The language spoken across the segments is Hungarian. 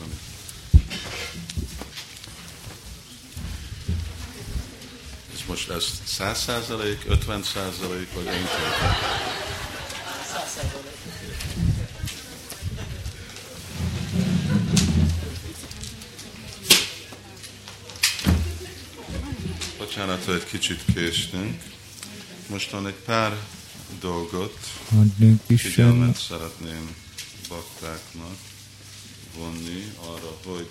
Amit ez most ez 100 százalék, 50 százalék, vagy önkéntes? Bocsánat, hogy egy kicsit késtünk. Mostan egy pár dolgot, figyelmet szeretném baktáknak vonni arra, hogy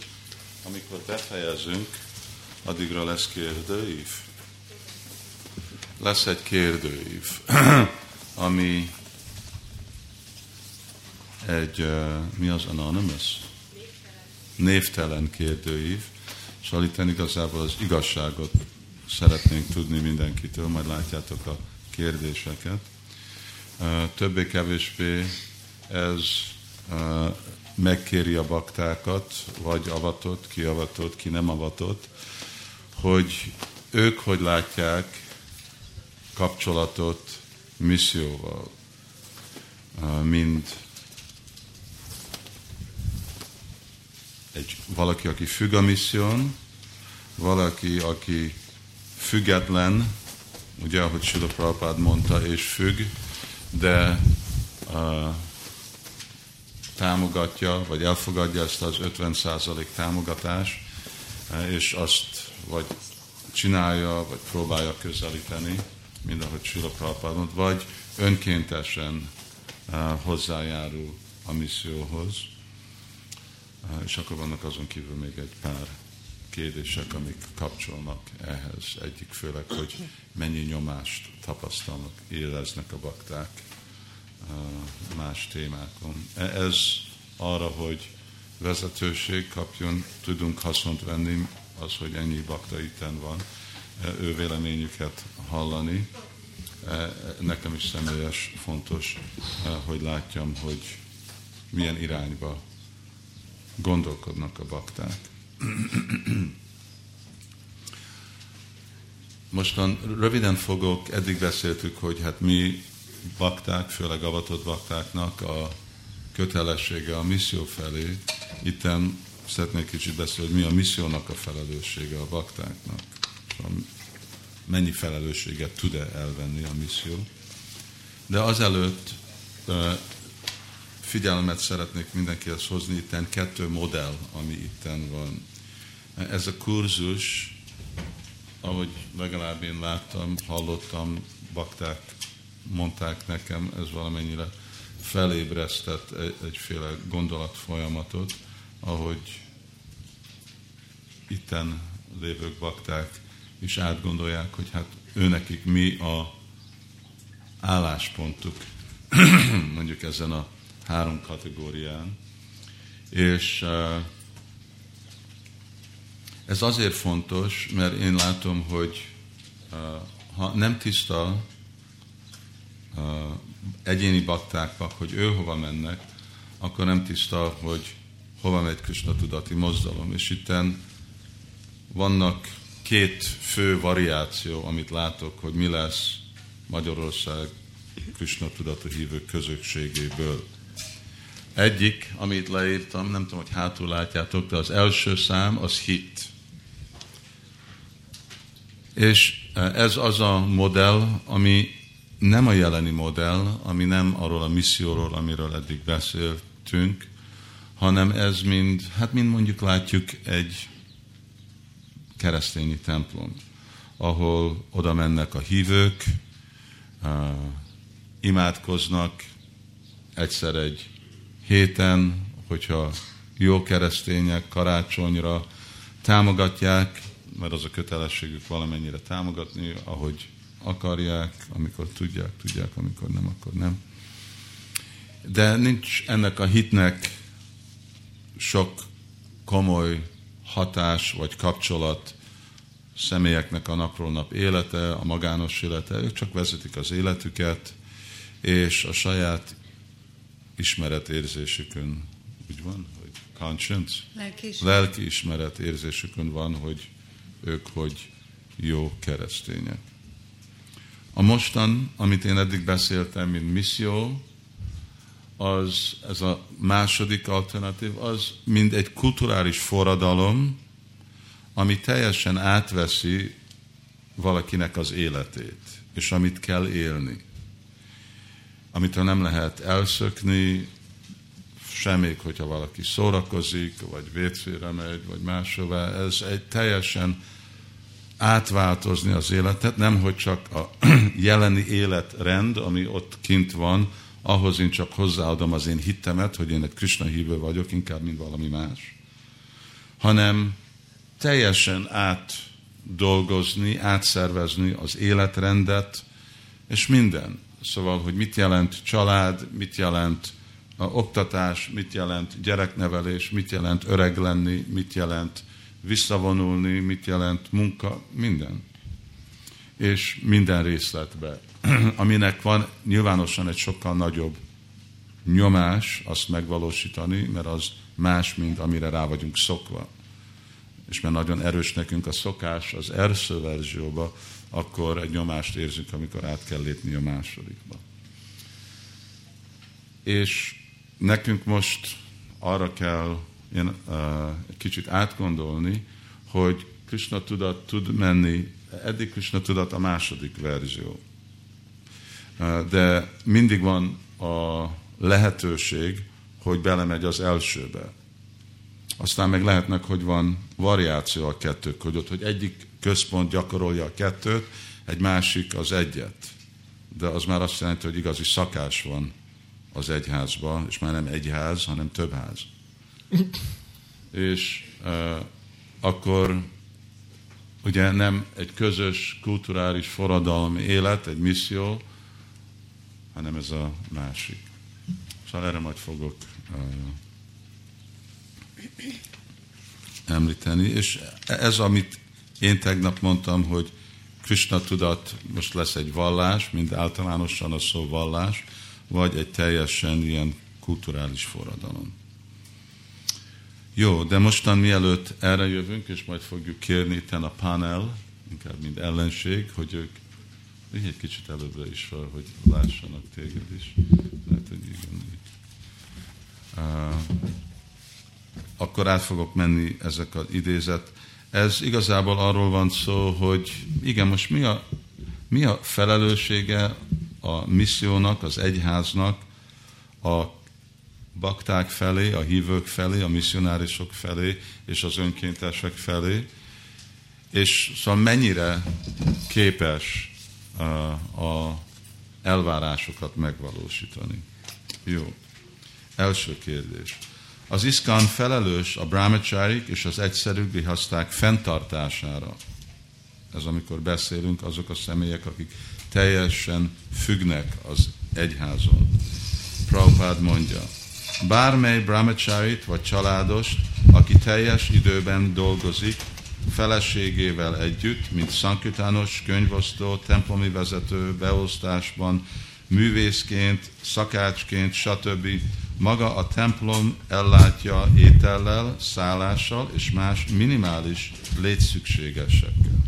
amikor befejezünk, addigra lesz kérdőív. Lesz egy kérdőív, ami egy, uh, mi az anonymous? Névtelen kérdőív. Szóval itt igazából az igazságot szeretnénk tudni mindenkitől, majd látjátok a kérdéseket. Uh, többé-kevésbé ez uh, megkéri a baktákat, vagy avatott, ki avatott, ki nem avatott, hogy ők hogy látják kapcsolatot misszióval, mind egy, valaki, aki függ a misszión, valaki, aki független, ugye, ahogy Sila Prabhupád mondta, és függ, de uh, támogatja, vagy elfogadja ezt az 50% támogatást, és azt vagy csinálja, vagy próbálja közelíteni, mint ahogy Sila vagy önkéntesen uh, hozzájárul a misszióhoz. Uh, és akkor vannak azon kívül még egy pár kérdések, amik kapcsolnak ehhez. Egyik főleg, hogy mennyi nyomást tapasztalnak, éreznek a bakták más témákon. Ez arra, hogy vezetőség kapjon, tudunk haszont venni, az, hogy ennyi bakta itten van, ő véleményüket hallani. Nekem is személyes fontos, hogy látjam, hogy milyen irányba gondolkodnak a bakták. Mostan röviden fogok, eddig beszéltük, hogy hát mi bakták, főleg avatott baktáknak a kötelessége a misszió felé. Itten szeretnék kicsit beszélni, hogy mi a missziónak a felelőssége a baktáknak. Mennyi felelősséget tud-e elvenni a misszió. De azelőtt figyelmet szeretnék mindenkihez hozni, itten kettő modell, ami itten van. Ez a kurzus, ahogy legalább én láttam, hallottam, bakták mondták nekem, ez valamennyire felébresztett egy, egyféle gondolatfolyamatot, ahogy itten lévők bakták is átgondolják, hogy hát őnekik mi a álláspontuk mondjuk ezen a három kategórián. És ez azért fontos, mert én látom, hogy ha nem tiszta egyéni baktáknak, hogy ő hova mennek, akkor nem tiszta, hogy hova megy Krishna tudati mozdalom. És itten vannak két fő variáció, amit látok, hogy mi lesz Magyarország Krishna tudatú hívők közösségéből. Egyik, amit leírtam, nem tudom, hogy hátul látjátok, de az első szám az hit. És ez az a modell, ami nem a jeleni modell, ami nem arról a misszióról, amiről eddig beszéltünk, hanem ez mind, hát mind mondjuk látjuk egy keresztényi templom, ahol oda mennek a hívők, imádkoznak egyszer egy héten, hogyha jó keresztények karácsonyra támogatják, mert az a kötelességük valamennyire támogatni, ahogy akarják, amikor tudják, tudják, amikor nem, akkor nem. De nincs ennek a hitnek sok komoly hatás vagy kapcsolat személyeknek a napról nap élete, a magános élete, ők csak vezetik az életüket, és a saját ismeretérzésükön, úgy van, hogy conscience? Lelki ismeret érzésükön van, hogy ők hogy jó keresztények. A mostan, amit én eddig beszéltem, mint misszió, az, ez a második alternatív, az mind egy kulturális forradalom, ami teljesen átveszi valakinek az életét, és amit kell élni. Amitől nem lehet elszökni, semmik, hogyha valaki szórakozik, vagy vécére megy, vagy máshová. Ez egy teljesen átváltozni az életet, nem hogy csak a jeleni életrend, ami ott kint van, ahhoz én csak hozzáadom az én hittemet, hogy én egy Krishna hívő vagyok, inkább, mint valami más, hanem teljesen átdolgozni, átszervezni az életrendet, és minden. Szóval, hogy mit jelent család, mit jelent a oktatás, mit jelent gyereknevelés, mit jelent öreg lenni, mit jelent visszavonulni, mit jelent munka, minden. És minden részletbe. Aminek van nyilvánosan egy sokkal nagyobb nyomás azt megvalósítani, mert az más, mint amire rá vagyunk szokva. És mert nagyon erős nekünk a szokás az első verzióba, akkor egy nyomást érzünk, amikor át kell lépni a másodikba. És nekünk most arra kell uh, egy kicsit átgondolni, hogy Krishna tudat tud menni, eddig Krishna tudat a második verzió. De mindig van a lehetőség, hogy belemegy az elsőbe. Aztán meg lehetnek, hogy van variáció a kettő között, hogy egyik központ gyakorolja a kettőt, egy másik az egyet. De az már azt jelenti, hogy igazi szakás van az egyházba, és már nem egy ház, hanem több ház. és uh, akkor ugye nem egy közös kulturális forradalmi élet, egy misszió, hanem ez a másik. Szóval erre majd fogok uh, említeni, és ez, amit én tegnap mondtam, hogy Krishna tudat most lesz egy vallás, mind általánosan a szó vallás, vagy egy teljesen ilyen kulturális forradalom. Jó, de mostan mielőtt erre jövünk, és majd fogjuk kérni itt a panel, inkább mint ellenség, hogy ők így egy kicsit előbbre is fel, hogy lássanak téged is. Lehet, hogy igen. Uh, akkor át fogok menni ezek az idézet. Ez igazából arról van szó, hogy igen, most mi a, mi a felelőssége a missziónak, az egyháznak a bakták felé, a hívők felé, a misszionárisok felé és az önkéntesek felé, és szóval mennyire képes a, a elvárásokat megvalósítani. Jó. Első kérdés. Az iszkán felelős a brahmacharik és az egyszerű grihaszták fenntartására. Ez amikor beszélünk, azok a személyek, akik teljesen függnek az egyházon. Prabhupád mondja, bármely brahmacharit vagy családost, aki teljes időben dolgozik, feleségével együtt, mint szankütános, könyvosztó, templomi vezető, beosztásban, művészként, szakácsként, stb. Maga a templom ellátja étellel, szállással és más minimális létszükségesekkel.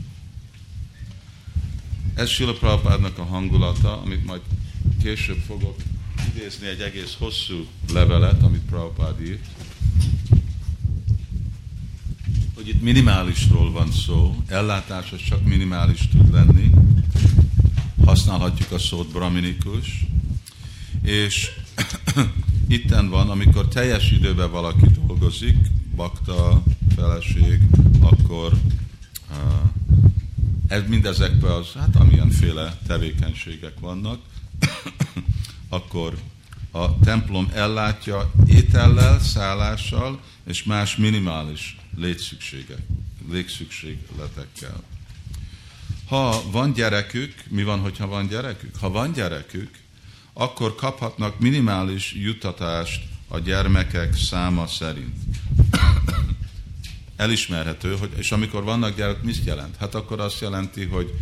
Ez Sila Prabhupádnak a hangulata, amit majd később fogok idézni egy egész hosszú levelet, amit Prabhupád írt, hogy itt minimálisról van szó, ellátás az csak minimális tud lenni, használhatjuk a szót braminikus, és itten van, amikor teljes időben valaki dolgozik, bakta, feleség, akkor uh, ez mindezekben az, hát amilyenféle tevékenységek vannak, akkor a templom ellátja étellel, szállással és más minimális létszükségek, létszükségletekkel. Ha van gyerekük, mi van, hogyha van gyerekük? Ha van gyerekük, akkor kaphatnak minimális juttatást a gyermekek száma szerint elismerhető, hogy, és amikor vannak gyerek, mit jelent? Hát akkor azt jelenti, hogy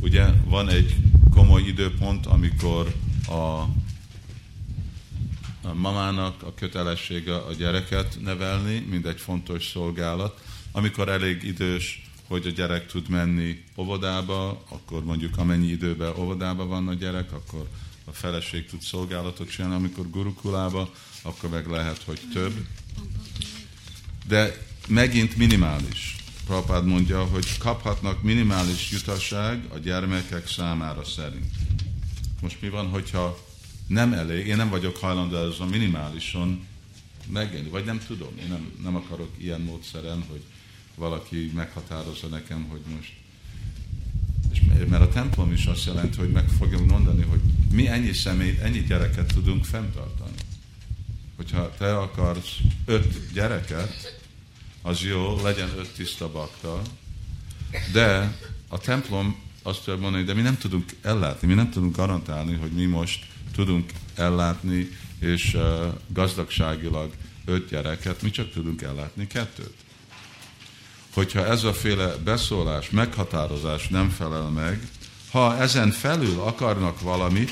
ugye van egy komoly időpont, amikor a, a mamának a kötelessége a gyereket nevelni, mint egy fontos szolgálat. Amikor elég idős, hogy a gyerek tud menni óvodába, akkor mondjuk amennyi időben óvodába van a gyerek, akkor a feleség tud szolgálatot csinálni, amikor gurukulába, akkor meg lehet, hogy több. De megint minimális. Prabhupád mondja, hogy kaphatnak minimális jutasság a gyermekek számára szerint. Most mi van, hogyha nem elég, én nem vagyok hajlandó ez a minimálison megélni, vagy nem tudom, én nem, nem akarok ilyen módszeren, hogy valaki meghatározza nekem, hogy most és mert a templom is azt jelenti, hogy meg fogjuk mondani, hogy mi ennyi személy, ennyi gyereket tudunk fenntartani. Hogyha te akarsz öt gyereket, az jó, legyen öt tiszta bakta, de a templom azt tudja mondani, de mi nem tudunk ellátni, mi nem tudunk garantálni, hogy mi most tudunk ellátni, és uh, gazdagságilag öt gyereket, mi csak tudunk ellátni kettőt. Hogyha ez a féle beszólás, meghatározás nem felel meg, ha ezen felül akarnak valamit,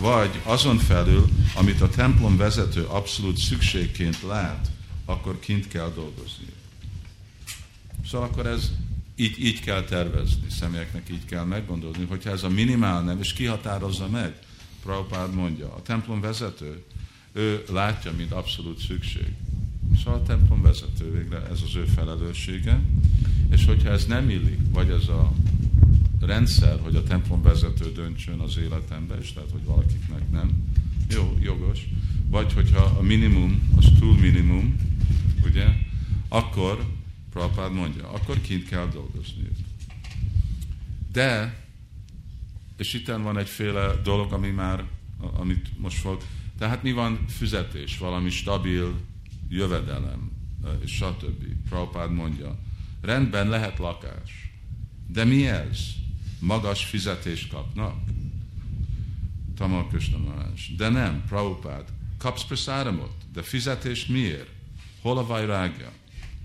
vagy azon felül, amit a templom vezető abszolút szükségként lát, akkor kint kell dolgozni. Szóval akkor ez így, így kell tervezni, személyeknek így kell meggondolni, hogyha ez a minimál nem, és kihatározza meg, Prabhupád mondja, a templom vezető, ő látja, mint abszolút szükség. Szóval a templom vezető végre, ez az ő felelőssége, és hogyha ez nem illik, vagy ez a rendszer, hogy a templom vezető döntsön az életembe, és tehát, hogy valakiknek nem, jó, jogos, vagy hogyha a minimum, az túl minimum, ugye, akkor Prabhupád mondja, akkor kint kell dolgozni. De, és itt van egyféle dolog, ami már, amit most fog, tehát mi van fizetés, valami stabil jövedelem, és stb. Prabhupád mondja, rendben lehet lakás, de mi ez? Magas fizetést kapnak? Tamal Krishnamarás. De nem, Prabhupád, kapsz praszáramot, de fizetés miért? Hol a vajrágja?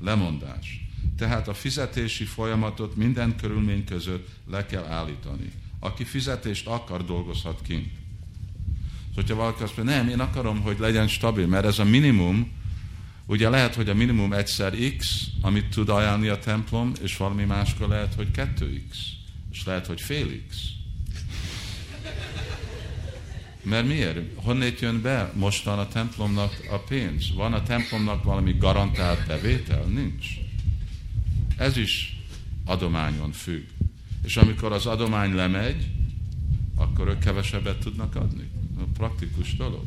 Lemondás. Tehát a fizetési folyamatot minden körülmény között le kell állítani. Aki fizetést akar, dolgozhat kint. Szóval, hogyha valaki azt mondja, nem, én akarom, hogy legyen stabil, mert ez a minimum, ugye lehet, hogy a minimum egyszer x, amit tud ajánlani a templom, és valami máskor lehet, hogy 2x, és lehet, hogy fél x. Mert miért? Honnét jön be mostan a templomnak a pénz? Van a templomnak valami garantált bevétel? Nincs. Ez is adományon függ. És amikor az adomány lemegy, akkor ők kevesebbet tudnak adni. A praktikus dolog.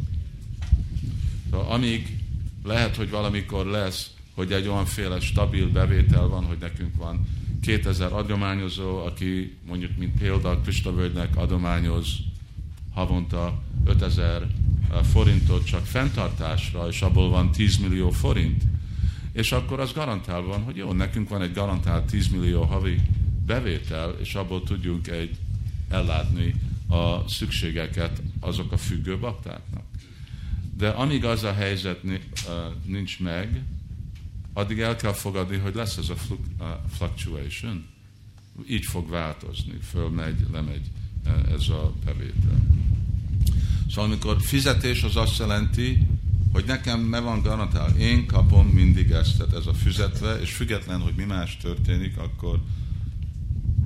De amíg lehet, hogy valamikor lesz, hogy egy olyanféle stabil bevétel van, hogy nekünk van 2000 adományozó, aki mondjuk, mint példa, Krisnavölgynek adományoz havonta 5000 forintot csak fenntartásra, és abból van 10 millió forint, és akkor az garantálva van, hogy jó, nekünk van egy garantált 10 millió havi bevétel, és abból tudjunk egy ellátni a szükségeket azok a függő baktáknak. De amíg az a helyzet nincs meg, addig el kell fogadni, hogy lesz ez a fluctuation. Így fog változni, fölmegy, lemegy ez a bevétel. Szóval amikor fizetés az azt jelenti, hogy nekem me van garantál, én kapom mindig ezt, tehát ez a füzetve, és független, hogy mi más történik, akkor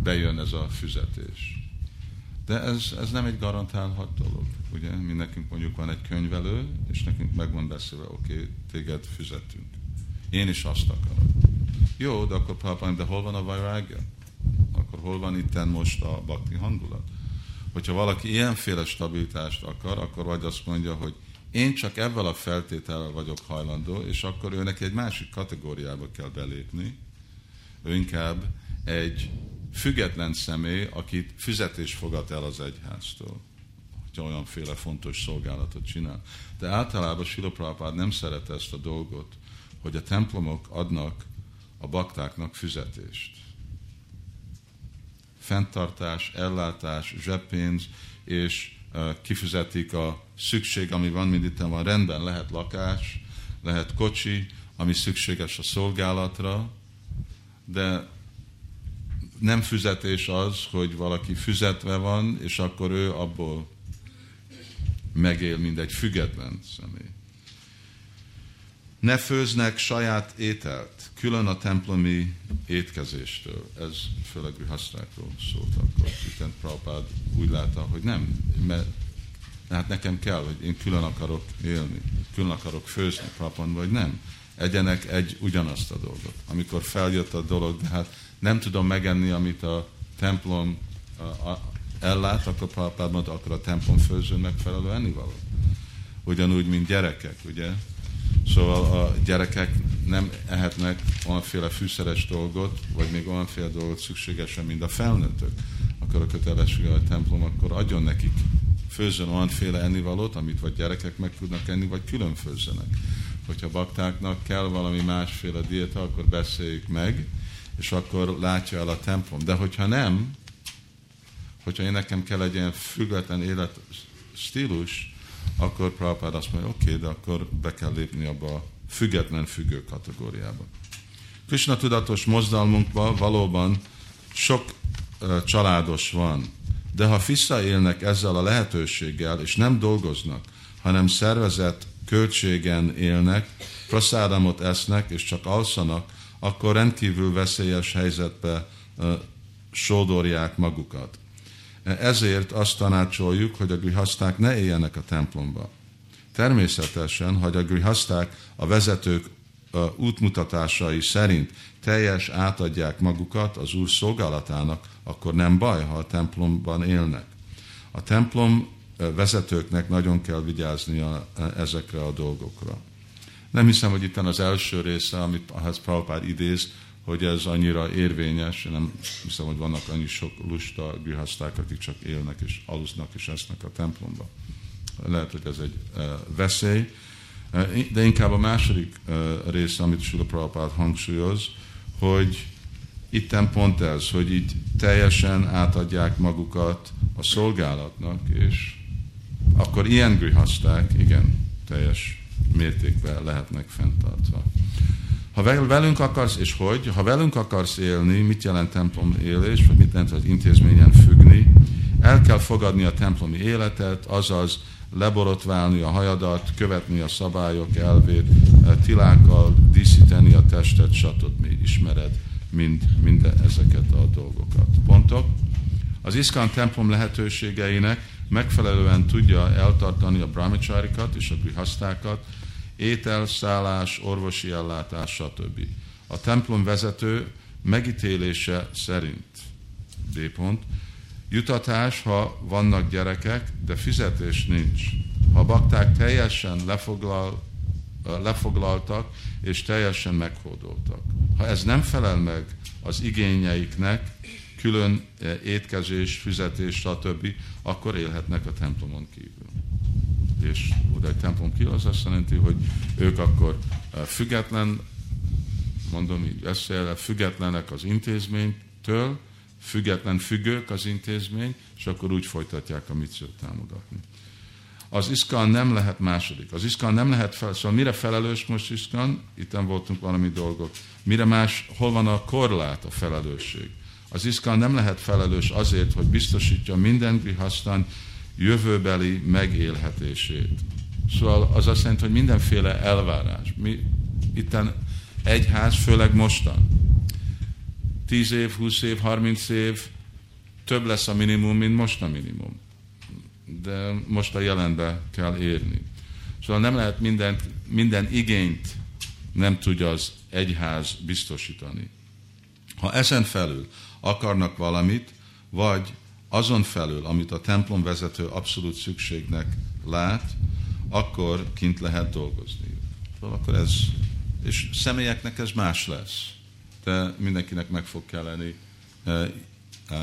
bejön ez a füzetés. De ez, ez nem egy garantálhat dolog. Ugye, mi nekünk mondjuk van egy könyvelő, és nekünk meg van beszélve, oké, okay, téged fizetünk. Én is azt akarom. Jó, de akkor papa, de hol van a vajrágja? Akkor hol van itten most a bakti hangulat? Hogyha valaki ilyenféle stabilitást akar, akkor vagy azt mondja, hogy én csak ebben a feltétellel vagyok hajlandó, és akkor őnek egy másik kategóriába kell belépni. Ő inkább egy független személy, akit fizetés fogad el az egyháztól, hogyha olyanféle fontos szolgálatot csinál. De általában Siloprapád nem szeret ezt a dolgot, hogy a templomok adnak a baktáknak fizetést. Fenntartás, ellátás, zseppénz, és kifizetik a szükség, ami van, mint itt van, rendben lehet lakás, lehet kocsi, ami szükséges a szolgálatra, de nem füzetés az, hogy valaki füzetve van, és akkor ő abból megél, mint egy független személy. Ne főznek saját ételt, külön a templomi étkezéstől. Ez főleg hasznákról szólt akkor. Isten Prabhupád úgy látta, hogy nem, mert hát nekem kell, hogy én külön akarok élni, külön akarok főzni, papon, vagy nem. Egyenek egy ugyanazt a dolgot. Amikor feljött a dolog, de hát nem tudom megenni, amit a templom ellát, akkor Prabhupád mondta, akkor a templom főzőn megfelelő ennivaló. Ugyanúgy, mint gyerekek, ugye? Szóval a gyerekek nem ehetnek olyanféle fűszeres dolgot, vagy még olyanféle dolgot szükségesen, mint a felnőttök. Akkor a kötelesség a templom, akkor adjon nekik főzzön olyanféle ennivalót, amit vagy gyerekek meg tudnak enni, vagy külön főzzenek. Hogyha baktáknak kell valami másféle diéta, akkor beszéljük meg, és akkor látja el a templom. De hogyha nem, hogyha én nekem kell egy ilyen független életstílus, akkor Prabhupád azt mondja, oké, okay, de akkor be kell lépni abba a független függő kategóriába. Krishna tudatos mozdalmunkban valóban sok családos van, de ha visszaélnek ezzel a lehetőséggel, és nem dolgoznak, hanem szervezett költségen élnek, praszádamot esznek, és csak alszanak, akkor rendkívül veszélyes helyzetbe sódorják magukat. Ezért azt tanácsoljuk, hogy a grihaszták ne éljenek a templomba. Természetesen, hogy a grihaszták a vezetők útmutatásai szerint teljes átadják magukat az Úr szolgálatának, akkor nem baj, ha a templomban élnek. A templom vezetőknek nagyon kell vigyáznia ezekre a dolgokra. Nem hiszem, hogy itt az első része, amit Prabhupád idéz, hogy ez annyira érvényes, nem hiszem, hogy vannak annyi sok lusta grihaszták, akik csak élnek és alusznak és esznek a templomba. Lehet, hogy ez egy uh, veszély, uh, de inkább a második uh, része, amit Sula Prabhupád hangsúlyoz, hogy itten pont ez, hogy itt teljesen átadják magukat a szolgálatnak, és akkor ilyen grihaszták, igen, teljes mértékben lehetnek fenntartva. Ha velünk akarsz, és hogy, ha velünk akarsz élni, mit jelent templom élés, vagy mit jelent az intézményen függni, el kell fogadni a templomi életet, azaz leborotválni a hajadat, követni a szabályok elvét, eh, tilákkal díszíteni a testet, stb. Ismered mind, mind ezeket a dolgokat. Pontok? Az Iszkán templom lehetőségeinek megfelelően tudja eltartani a brahmacharikat és a grihasztákat, étel, szállás, orvosi ellátás, stb. A templom vezető megítélése szerint, B pont, jutatás, ha vannak gyerekek, de fizetés nincs. Ha bakták teljesen lefoglal, lefoglaltak és teljesen meghódoltak. Ha ez nem felel meg az igényeiknek, külön étkezés, fizetés, stb., akkor élhetnek a templomon kívül és oda egy templom ki, az azt jelenti, hogy ők akkor eh, független, mondom így beszélve, függetlenek az intézménytől, független függők az intézmény, és akkor úgy folytatják a mitzőt támogatni. Az iszkan nem lehet második. Az iszkan nem lehet fel, szóval mire felelős most iszkan? Itt voltunk valami dolgok. Mire más, hol van a korlát, a felelősség? Az iszkan nem lehet felelős azért, hogy biztosítja minden grihasztán jövőbeli megélhetését. Szóval az azt jelenti, hogy mindenféle elvárás. Mi itten egyház, főleg mostan. 10 év, 20 év, 30 év több lesz a minimum, mint most a minimum. De most a jelenbe kell érni. Szóval nem lehet mindent, minden igényt nem tudja az egyház biztosítani. Ha ezen felül akarnak valamit, vagy azon felül, amit a templom vezető abszolút szükségnek lát, akkor kint lehet dolgozni. Akkor ez, és személyeknek ez más lesz. De mindenkinek meg fog kelleni e, e,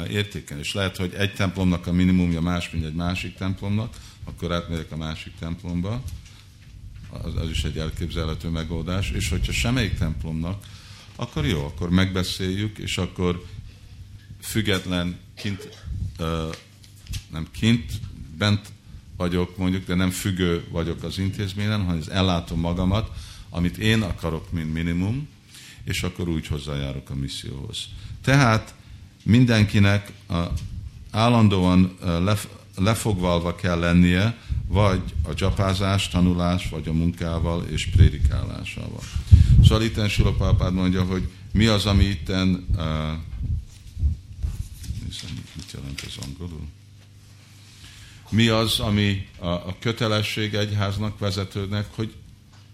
értéken. És lehet, hogy egy templomnak a minimumja más, mint egy másik templomnak, akkor átmegyek a másik templomba, az, az is egy elképzelhető megoldás, és hogyha semmelyik templomnak, akkor jó, akkor megbeszéljük, és akkor független kint nem kint, bent vagyok mondjuk, de nem függő vagyok az intézményen, hanem ellátom magamat, amit én akarok, mint minimum, és akkor úgy hozzájárok a misszióhoz. Tehát mindenkinek a, állandóan lef, lefoglalva kell lennie, vagy a csapázás, tanulás, vagy a munkával és prédikálásával. Szóval itten Silopápád mondja, hogy mi az, ami itten uh, mit jelent ez angolul? mi az, ami a, a kötelesség egyháznak, vezetőnek, hogy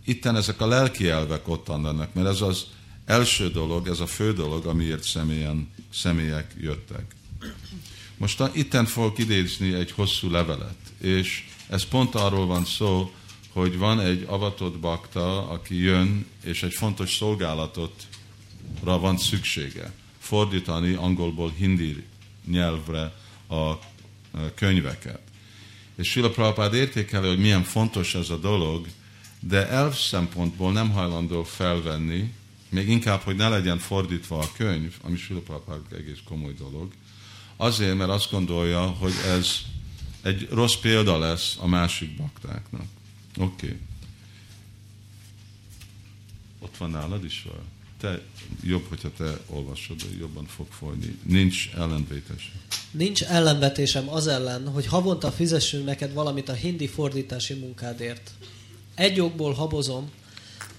itten ezek a lelki elvek ott vannak, mert ez az első dolog, ez a fő dolog, amiért személyen, személyek jöttek. Most a, itten fogok idézni egy hosszú levelet, és ez pont arról van szó, hogy van egy avatott bakta, aki jön, és egy fontos szolgálatotra van szüksége. Fordítani angolból hindi nyelvre a könyveket. És Sila Prabhupád értékelő, hogy milyen fontos ez a dolog, de elv szempontból nem hajlandó felvenni, még inkább, hogy ne legyen fordítva a könyv, ami Sila Prabhupád egész komoly dolog, azért, mert azt gondolja, hogy ez egy rossz példa lesz a másik baktáknak. Oké. Okay. Ott van nálad is van? Te, jobb, hogyha te olvasod, jobban fog folyni. Nincs ellenvétes. Nincs ellenvetésem az ellen, hogy havonta fizessünk neked valamit a hindi fordítási munkádért. Egy jogból habozom,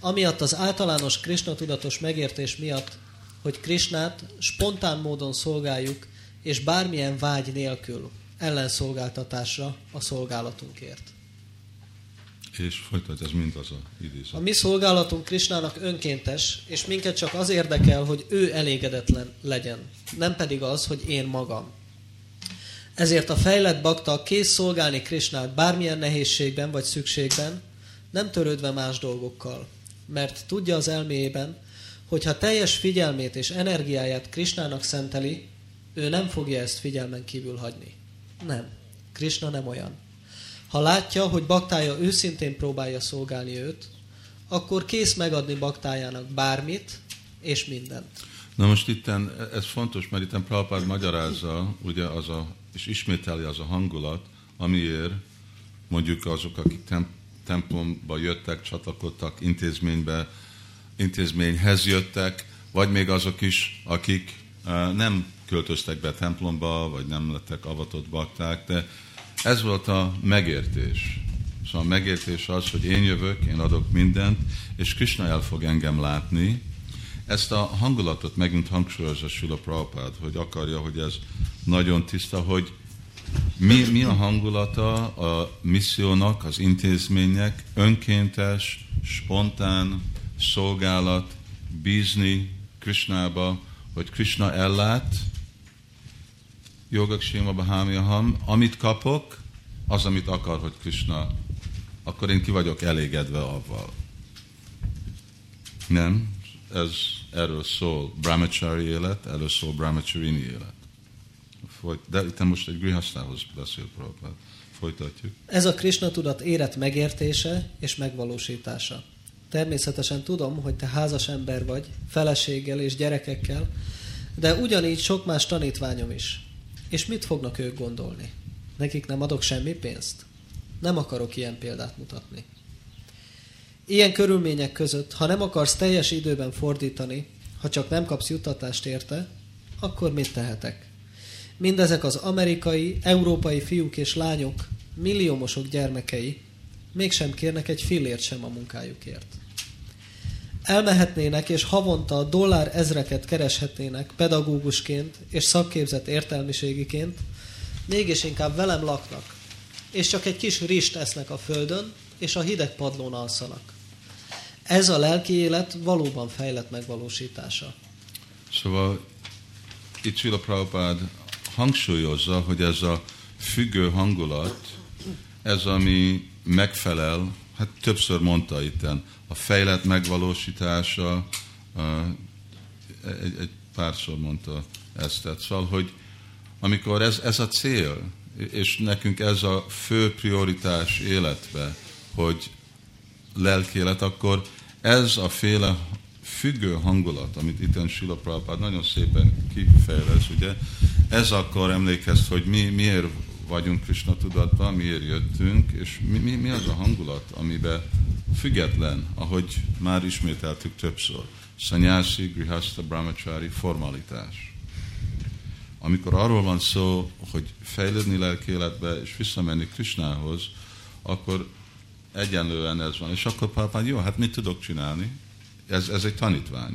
amiatt az általános Krishna tudatos megértés miatt, hogy Krishnát spontán módon szolgáljuk, és bármilyen vágy nélkül ellenszolgáltatásra a szolgálatunkért. És folytatja, ez mind az a idézet. A mi szolgálatunk Krisnának önkéntes, és minket csak az érdekel, hogy ő elégedetlen legyen, nem pedig az, hogy én magam. Ezért a fejlett bakta kész szolgálni Krisnát bármilyen nehézségben vagy szükségben, nem törődve más dolgokkal, mert tudja az elméjében, hogy ha teljes figyelmét és energiáját Krisnának szenteli, ő nem fogja ezt figyelmen kívül hagyni. Nem. Krishna nem olyan. Ha látja, hogy baktája őszintén próbálja szolgálni őt, akkor kész megadni baktájának bármit és mindent. Na most itt ez fontos, mert itt Prabhupád magyarázza, ugye az a, és ismételi az a hangulat, amiért mondjuk azok, akik tem, templomba jöttek, csatlakoztak intézménybe, intézményhez jöttek, vagy még azok is, akik uh, nem költöztek be templomba, vagy nem lettek avatott bakták, de ez volt a megértés. Szóval a megértés az, hogy én jövök, én adok mindent, és Krishna el fog engem látni. Ezt a hangulatot megint hangsúlyozza Sula Prabhupád, hogy akarja, hogy ez nagyon tiszta, hogy mi, mi a hangulata a missziónak, az intézmények, önkéntes, spontán szolgálat, bízni Krishnába, hogy Krishna ellát, Jogak Sima Ham, amit kapok, az, amit akar, hogy Krishna, akkor én ki vagyok elégedve avval. Nem, ez erről szól brahmachari élet, erről szól brahmacharini élet. De itt most egy grihasztához beszél Prabhupád. Folytatjuk. Ez a Krishna tudat érett megértése és megvalósítása. Természetesen tudom, hogy te házas ember vagy, feleséggel és gyerekekkel, de ugyanígy sok más tanítványom is. És mit fognak ők gondolni? Nekik nem adok semmi pénzt? Nem akarok ilyen példát mutatni. Ilyen körülmények között, ha nem akarsz teljes időben fordítani, ha csak nem kapsz juttatást érte, akkor mit tehetek? Mindezek az amerikai, európai fiúk és lányok, milliómosok gyermekei mégsem kérnek egy fillért sem a munkájukért. Elmehetnének és havonta dollár ezreket kereshetnének pedagógusként és szakképzett értelmiségiként, mégis inkább velem laknak, és csak egy kis rist esznek a földön, és a hideg padlón alszanak. Ez a lelki élet valóban fejlett megvalósítása. Szóval itt Srila Prabhupád hangsúlyozza, hogy ez a függő hangulat, ez ami megfelel, hát többször mondta itten, a fejlett megvalósítása, egy, egy párszor mondta ezt, tehát szóval, hogy amikor ez, ez a cél, és nekünk ez a fő prioritás életbe, hogy lelkélet, akkor ez a féle függő hangulat, amit itt Sila Prabhupád nagyon szépen kifejlesz, ugye, ez akkor emlékezt, hogy mi miért vagyunk Krishna tudatban, miért jöttünk, és mi, mi, mi az a hangulat, amiben független, ahogy már ismételtük többször, Sanyasi, Grihasta, Brahmachari formalitás. Amikor arról van szó, hogy fejlődni lelkéletbe és visszamenni Krishnához, akkor egyenlően ez van. És akkor Pálpán, jó, hát mit tudok csinálni? Ez, ez egy tanítvány.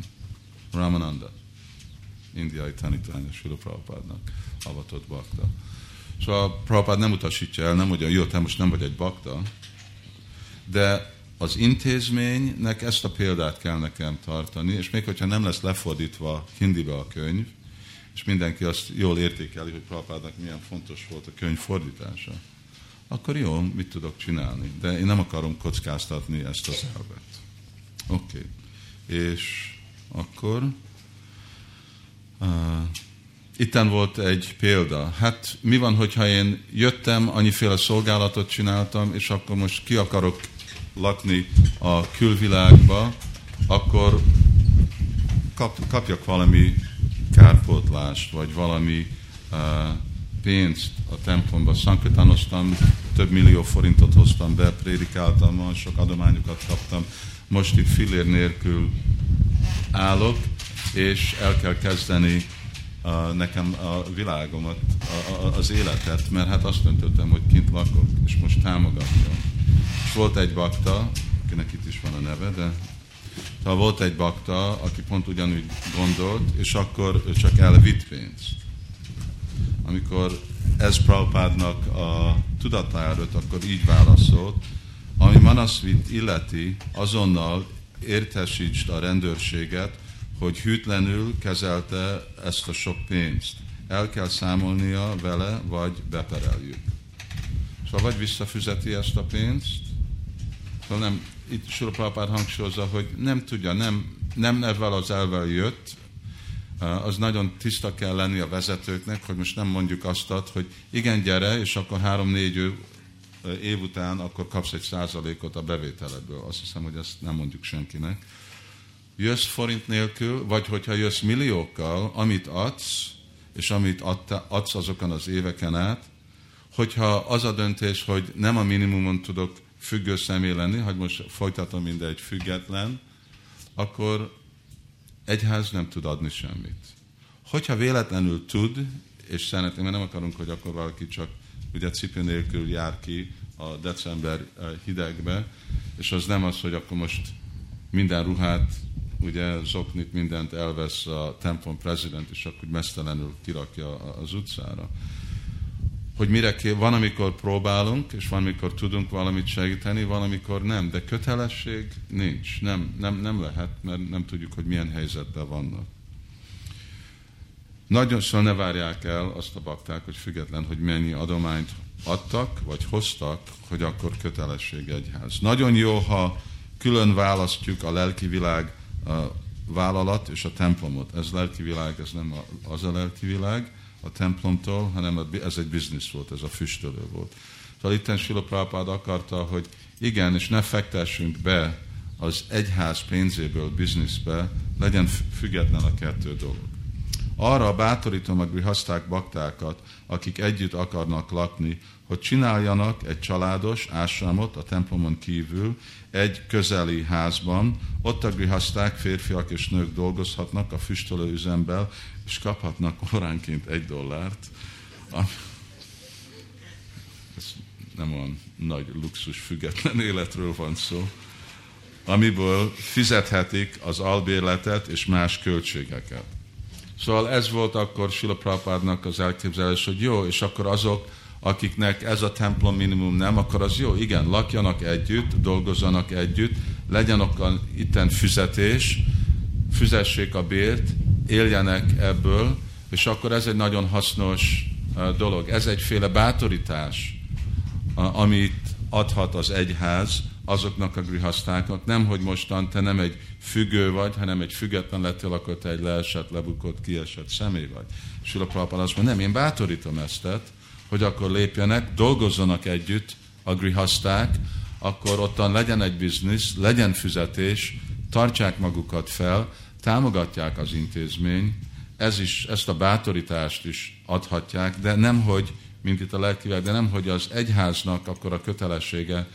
Ramananda. Indiai tanítvány a Sula Prabhupádnak avatott bakta. Szóval Prabhupád nem utasítja el, nem mondja, jó, te most nem vagy egy bakta, de az intézménynek ezt a példát kell nekem tartani, és még hogyha nem lesz lefordítva hindibe a könyv, és mindenki azt jól értékeli, hogy Prabhupádnak milyen fontos volt a könyv fordítása, akkor jó, mit tudok csinálni. De én nem akarom kockáztatni ezt az elvet. Oké. Okay. És akkor uh, itten volt egy példa. Hát mi van, hogyha én jöttem, annyiféle szolgálatot csináltam, és akkor most ki akarok lakni a külvilágba, akkor kap, kapjak valami kárpótlást, vagy valami uh, pénzt a templomba. Szankritánoztam, több millió forintot hoztam be, prédikáltam, sok adományokat kaptam. Most itt filér nélkül állok, és el kell kezdeni uh, nekem a világomat, a, a, az életet, mert hát azt döntöttem, hogy kint lakok, és most támogatom. És volt egy bakta, akinek itt is van a neve, de ha volt egy bakta, aki pont ugyanúgy gondolt, és akkor ő csak elvitt pénzt. Amikor ez Prabhupádnak a tudatára akkor így válaszolt, ami Manasvit illeti, azonnal értesítsd a rendőrséget, hogy hűtlenül kezelte ezt a sok pénzt. El kell számolnia vele, vagy bepereljük. Szóval vagy visszafizeti ezt a pénzt, szóval nem, itt Sula Prabhupád hangsúlyozza, hogy nem tudja, nem, nem ezzel az elvel jött, az nagyon tiszta kell lenni a vezetőknek, hogy most nem mondjuk azt, hogy igen, gyere, és akkor három-négy év után akkor kapsz egy százalékot a bevételedből. Azt hiszem, hogy ezt nem mondjuk senkinek. Jössz forint nélkül, vagy hogyha jössz milliókkal, amit adsz, és amit adsz azokon az éveken át, hogyha az a döntés, hogy nem a minimumon tudok függő személy lenni, hogy most folytatom mindegy független, akkor egyház nem tud adni semmit. Hogyha véletlenül tud, és szeretném, mert nem akarunk, hogy akkor valaki csak ugye cipő nélkül jár ki a december eh, hidegbe, és az nem az, hogy akkor most minden ruhát, ugye zoknit, mindent elvesz a templom prezident, és akkor mesztelenül kirakja az utcára hogy mire kell, van, amikor próbálunk, és van, amikor tudunk valamit segíteni, van, amikor nem, de kötelesség nincs, nem, nem, nem lehet, mert nem tudjuk, hogy milyen helyzetben vannak. Nagyon szóval ne várják el azt a bakták, hogy független, hogy mennyi adományt adtak, vagy hoztak, hogy akkor kötelesség egyház. Nagyon jó, ha külön választjuk a lelki világ a vállalat és a templomot. Ez lelki világ, ez nem az a lelki világ, a templomtól, hanem ez egy biznisz volt, ez a füstölő volt. Szóval itt Sila Prabhupád akarta, hogy igen, és ne fektessünk be az egyház pénzéből bizniszbe, legyen független a kettő dolog. Arra bátorítom a grihaszták baktákat, akik együtt akarnak lakni, hogy csináljanak egy családos ásramot a templomon kívül, egy közeli házban, ott a grihaszták, férfiak és nők dolgozhatnak a füstölő üzemben, és kaphatnak óránként egy dollárt. Ez nem olyan nagy luxus független életről van szó, amiből fizethetik az albérletet és más költségeket. Szóval ez volt akkor Sila Prabhupádnak az elképzelés, hogy jó, és akkor azok, akiknek ez a templom minimum nem, akkor az jó, igen, lakjanak együtt, dolgozzanak együtt, legyen akkor itten fizetés, fizessék a bért, éljenek ebből, és akkor ez egy nagyon hasznos dolog. Ez egyféle bátorítás, amit adhat az egyház azoknak a grihasztáknak. Nem, hogy mostan te nem egy függő vagy, hanem egy független lettél, akkor te egy leesett, lebukott, kiesett személy vagy. Sula Prabhupada azt mondja, nem, én bátorítom ezt, hogy akkor lépjenek, dolgozzanak együtt a grihaszták, akkor ottan legyen egy biznisz, legyen fizetés, tartsák magukat fel, támogatják az intézmény, ez is, ezt a bátorítást is adhatják, de nem hogy, mint itt a lelkivel, de nem hogy az egyháznak akkor a kötelessége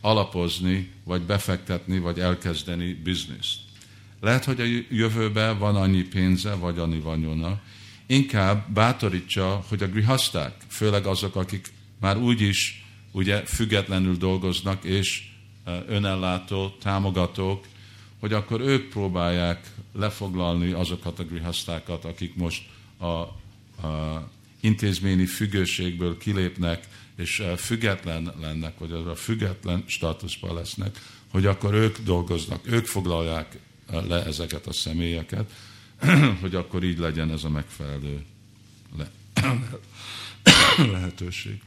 alapozni, vagy befektetni, vagy elkezdeni bizniszt. Lehet, hogy a jövőben van annyi pénze, vagy annyi vagyona, inkább bátorítsa, hogy a grihaszták, főleg azok, akik már úgy is ugye függetlenül dolgoznak, és önellátó, támogatók, hogy akkor ők próbálják lefoglalni azokat a grihasztákat, akik most a, a intézményi függőségből kilépnek, és független lennek, vagy a független státuszban lesznek, hogy akkor ők dolgoznak, ők foglalják le ezeket a személyeket, hogy akkor így legyen ez a megfelelő le- lehetőség.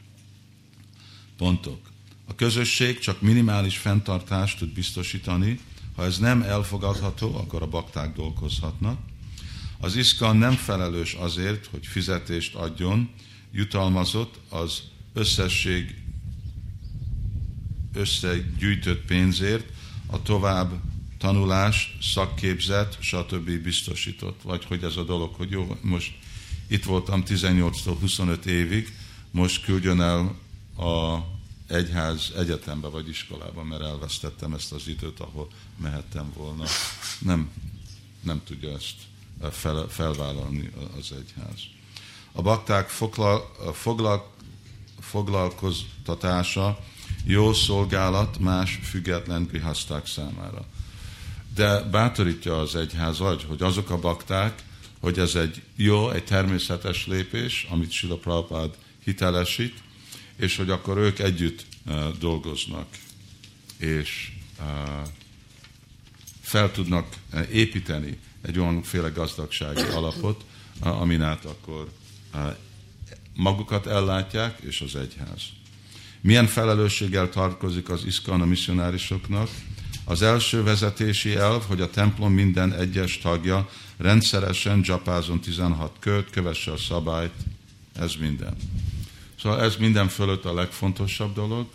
Pontok. A közösség csak minimális fenntartást tud biztosítani, ha ez nem elfogadható, akkor a bakták dolgozhatnak. Az iszkan nem felelős azért, hogy fizetést adjon, jutalmazott az összesség összegyűjtött pénzért a tovább tanulás, szakképzet, stb. biztosított. Vagy hogy ez a dolog, hogy jó, most itt voltam 18-tól 25 évig, most küldjön el a egyház egyetembe vagy iskolába, mert elvesztettem ezt az időt, ahol mehettem volna. Nem, nem tudja ezt fel, felvállalni az egyház. A bakták foglal, foglal, foglalkoztatása jó szolgálat más független grihaszták számára. De bátorítja az egyház agy, hogy azok a bakták, hogy ez egy jó, egy természetes lépés, amit Sila Prabhupád hitelesít, és hogy akkor ők együtt uh, dolgoznak, és uh, fel tudnak uh, építeni egy olyanféle gazdagsági alapot, amin át akkor magukat ellátják, és az egyház. Milyen felelősséggel tartozik az iszkan a misszionárisoknak? Az első vezetési elv, hogy a templom minden egyes tagja rendszeresen japázon 16 kört, kövesse a szabályt, ez minden. Szóval ez minden fölött a legfontosabb dolog,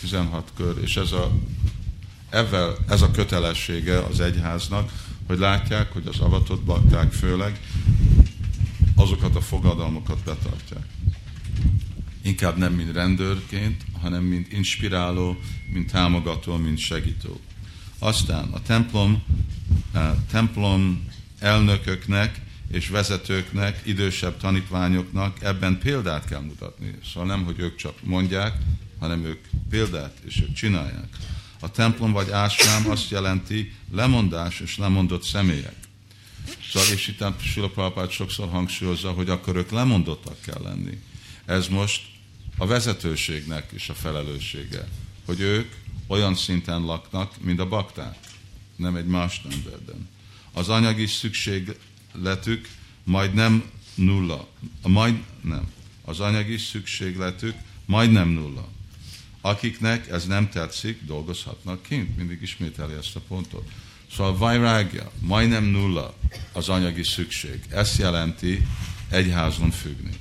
16 kör, és ez a, ezzel, ez a kötelessége az egyháznak, hogy látják, hogy az avatott bakták főleg azokat a fogadalmokat betartják. Inkább nem mint rendőrként, hanem mint inspiráló, mint támogató, mint segítő. Aztán a templom, a templom elnököknek és vezetőknek, idősebb tanítványoknak ebben példát kell mutatni. Szóval nem, hogy ők csak mondják, hanem ők példát, és ők csinálják. A templom vagy ásvám azt jelenti lemondás és lemondott személyek. Szóval, és itt Sula Prabhupád sokszor hangsúlyozza, hogy akkor ők lemondottak kell lenni. Ez most a vezetőségnek is a felelőssége, hogy ők olyan szinten laknak, mint a bakták, nem egy más emberben. Az anyagi szükségletük majd nem nulla. Majd nem. Az anyagi szükségletük majdnem nulla. Akiknek ez nem tetszik, dolgozhatnak kint. Mindig ismételi ezt a pontot. Szóval vajrágja, majdnem nulla az anyagi szükség. Ezt jelenti egyházon függni.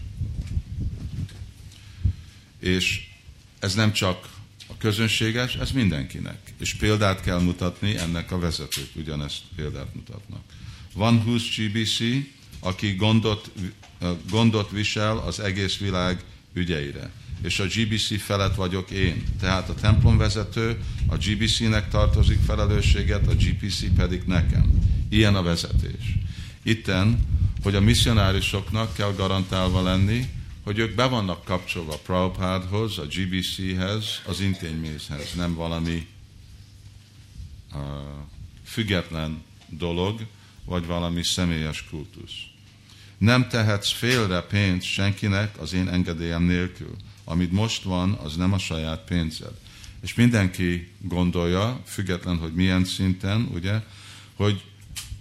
És ez nem csak közönséges, ez mindenkinek. És példát kell mutatni, ennek a vezetők ugyanezt példát mutatnak. Van 20 GBC, aki gondot, gondot visel az egész világ ügyeire. És a GBC felett vagyok én. Tehát a templomvezető a GBC-nek tartozik felelősséget, a GPC pedig nekem. Ilyen a vezetés. Itten, hogy a misszionárisoknak kell garantálva lenni, hogy ők be vannak kapcsolva Prabhupádhoz, a GBC-hez, az intézményhez, nem valami uh, független dolog, vagy valami személyes kultusz. Nem tehetsz félre pénzt senkinek az én engedélyem nélkül. Amit most van, az nem a saját pénzed. És mindenki gondolja, független, hogy milyen szinten, ugye, hogy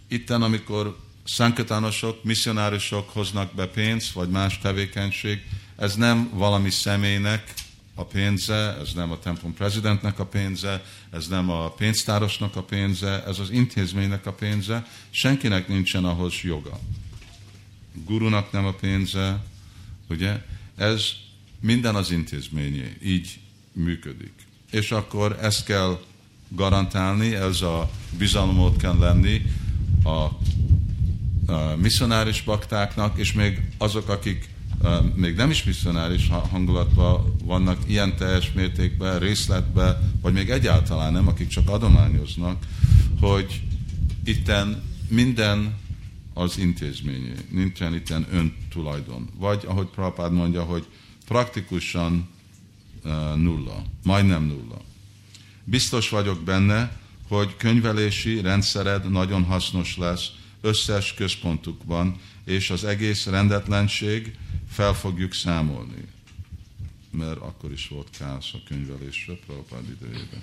itten, amikor szankötánosok, misszionárusok hoznak be pénzt, vagy más tevékenység, ez nem valami személynek a pénze, ez nem a templom prezidentnek a pénze, ez nem a pénztárosnak a pénze, ez az intézménynek a pénze, senkinek nincsen ahhoz joga. Gurunak nem a pénze, ugye? Ez minden az intézményé, így működik. És akkor ezt kell garantálni, ez a bizalomot kell lenni a misszionáris baktáknak, és még azok, akik még nem is misszionáris hangulatban vannak ilyen teljes mértékben, részletben, vagy még egyáltalán nem, akik csak adományoznak, hogy itten minden az intézményé, nincsen itten öntulajdon. Vagy, ahogy Prabhupád mondja, hogy praktikusan nulla, majdnem nulla. Biztos vagyok benne, hogy könyvelési rendszered nagyon hasznos lesz összes központukban, és az egész rendetlenség fel fogjuk számolni. Mert akkor is volt káosz a könyvelésre, Prabhupád idejében.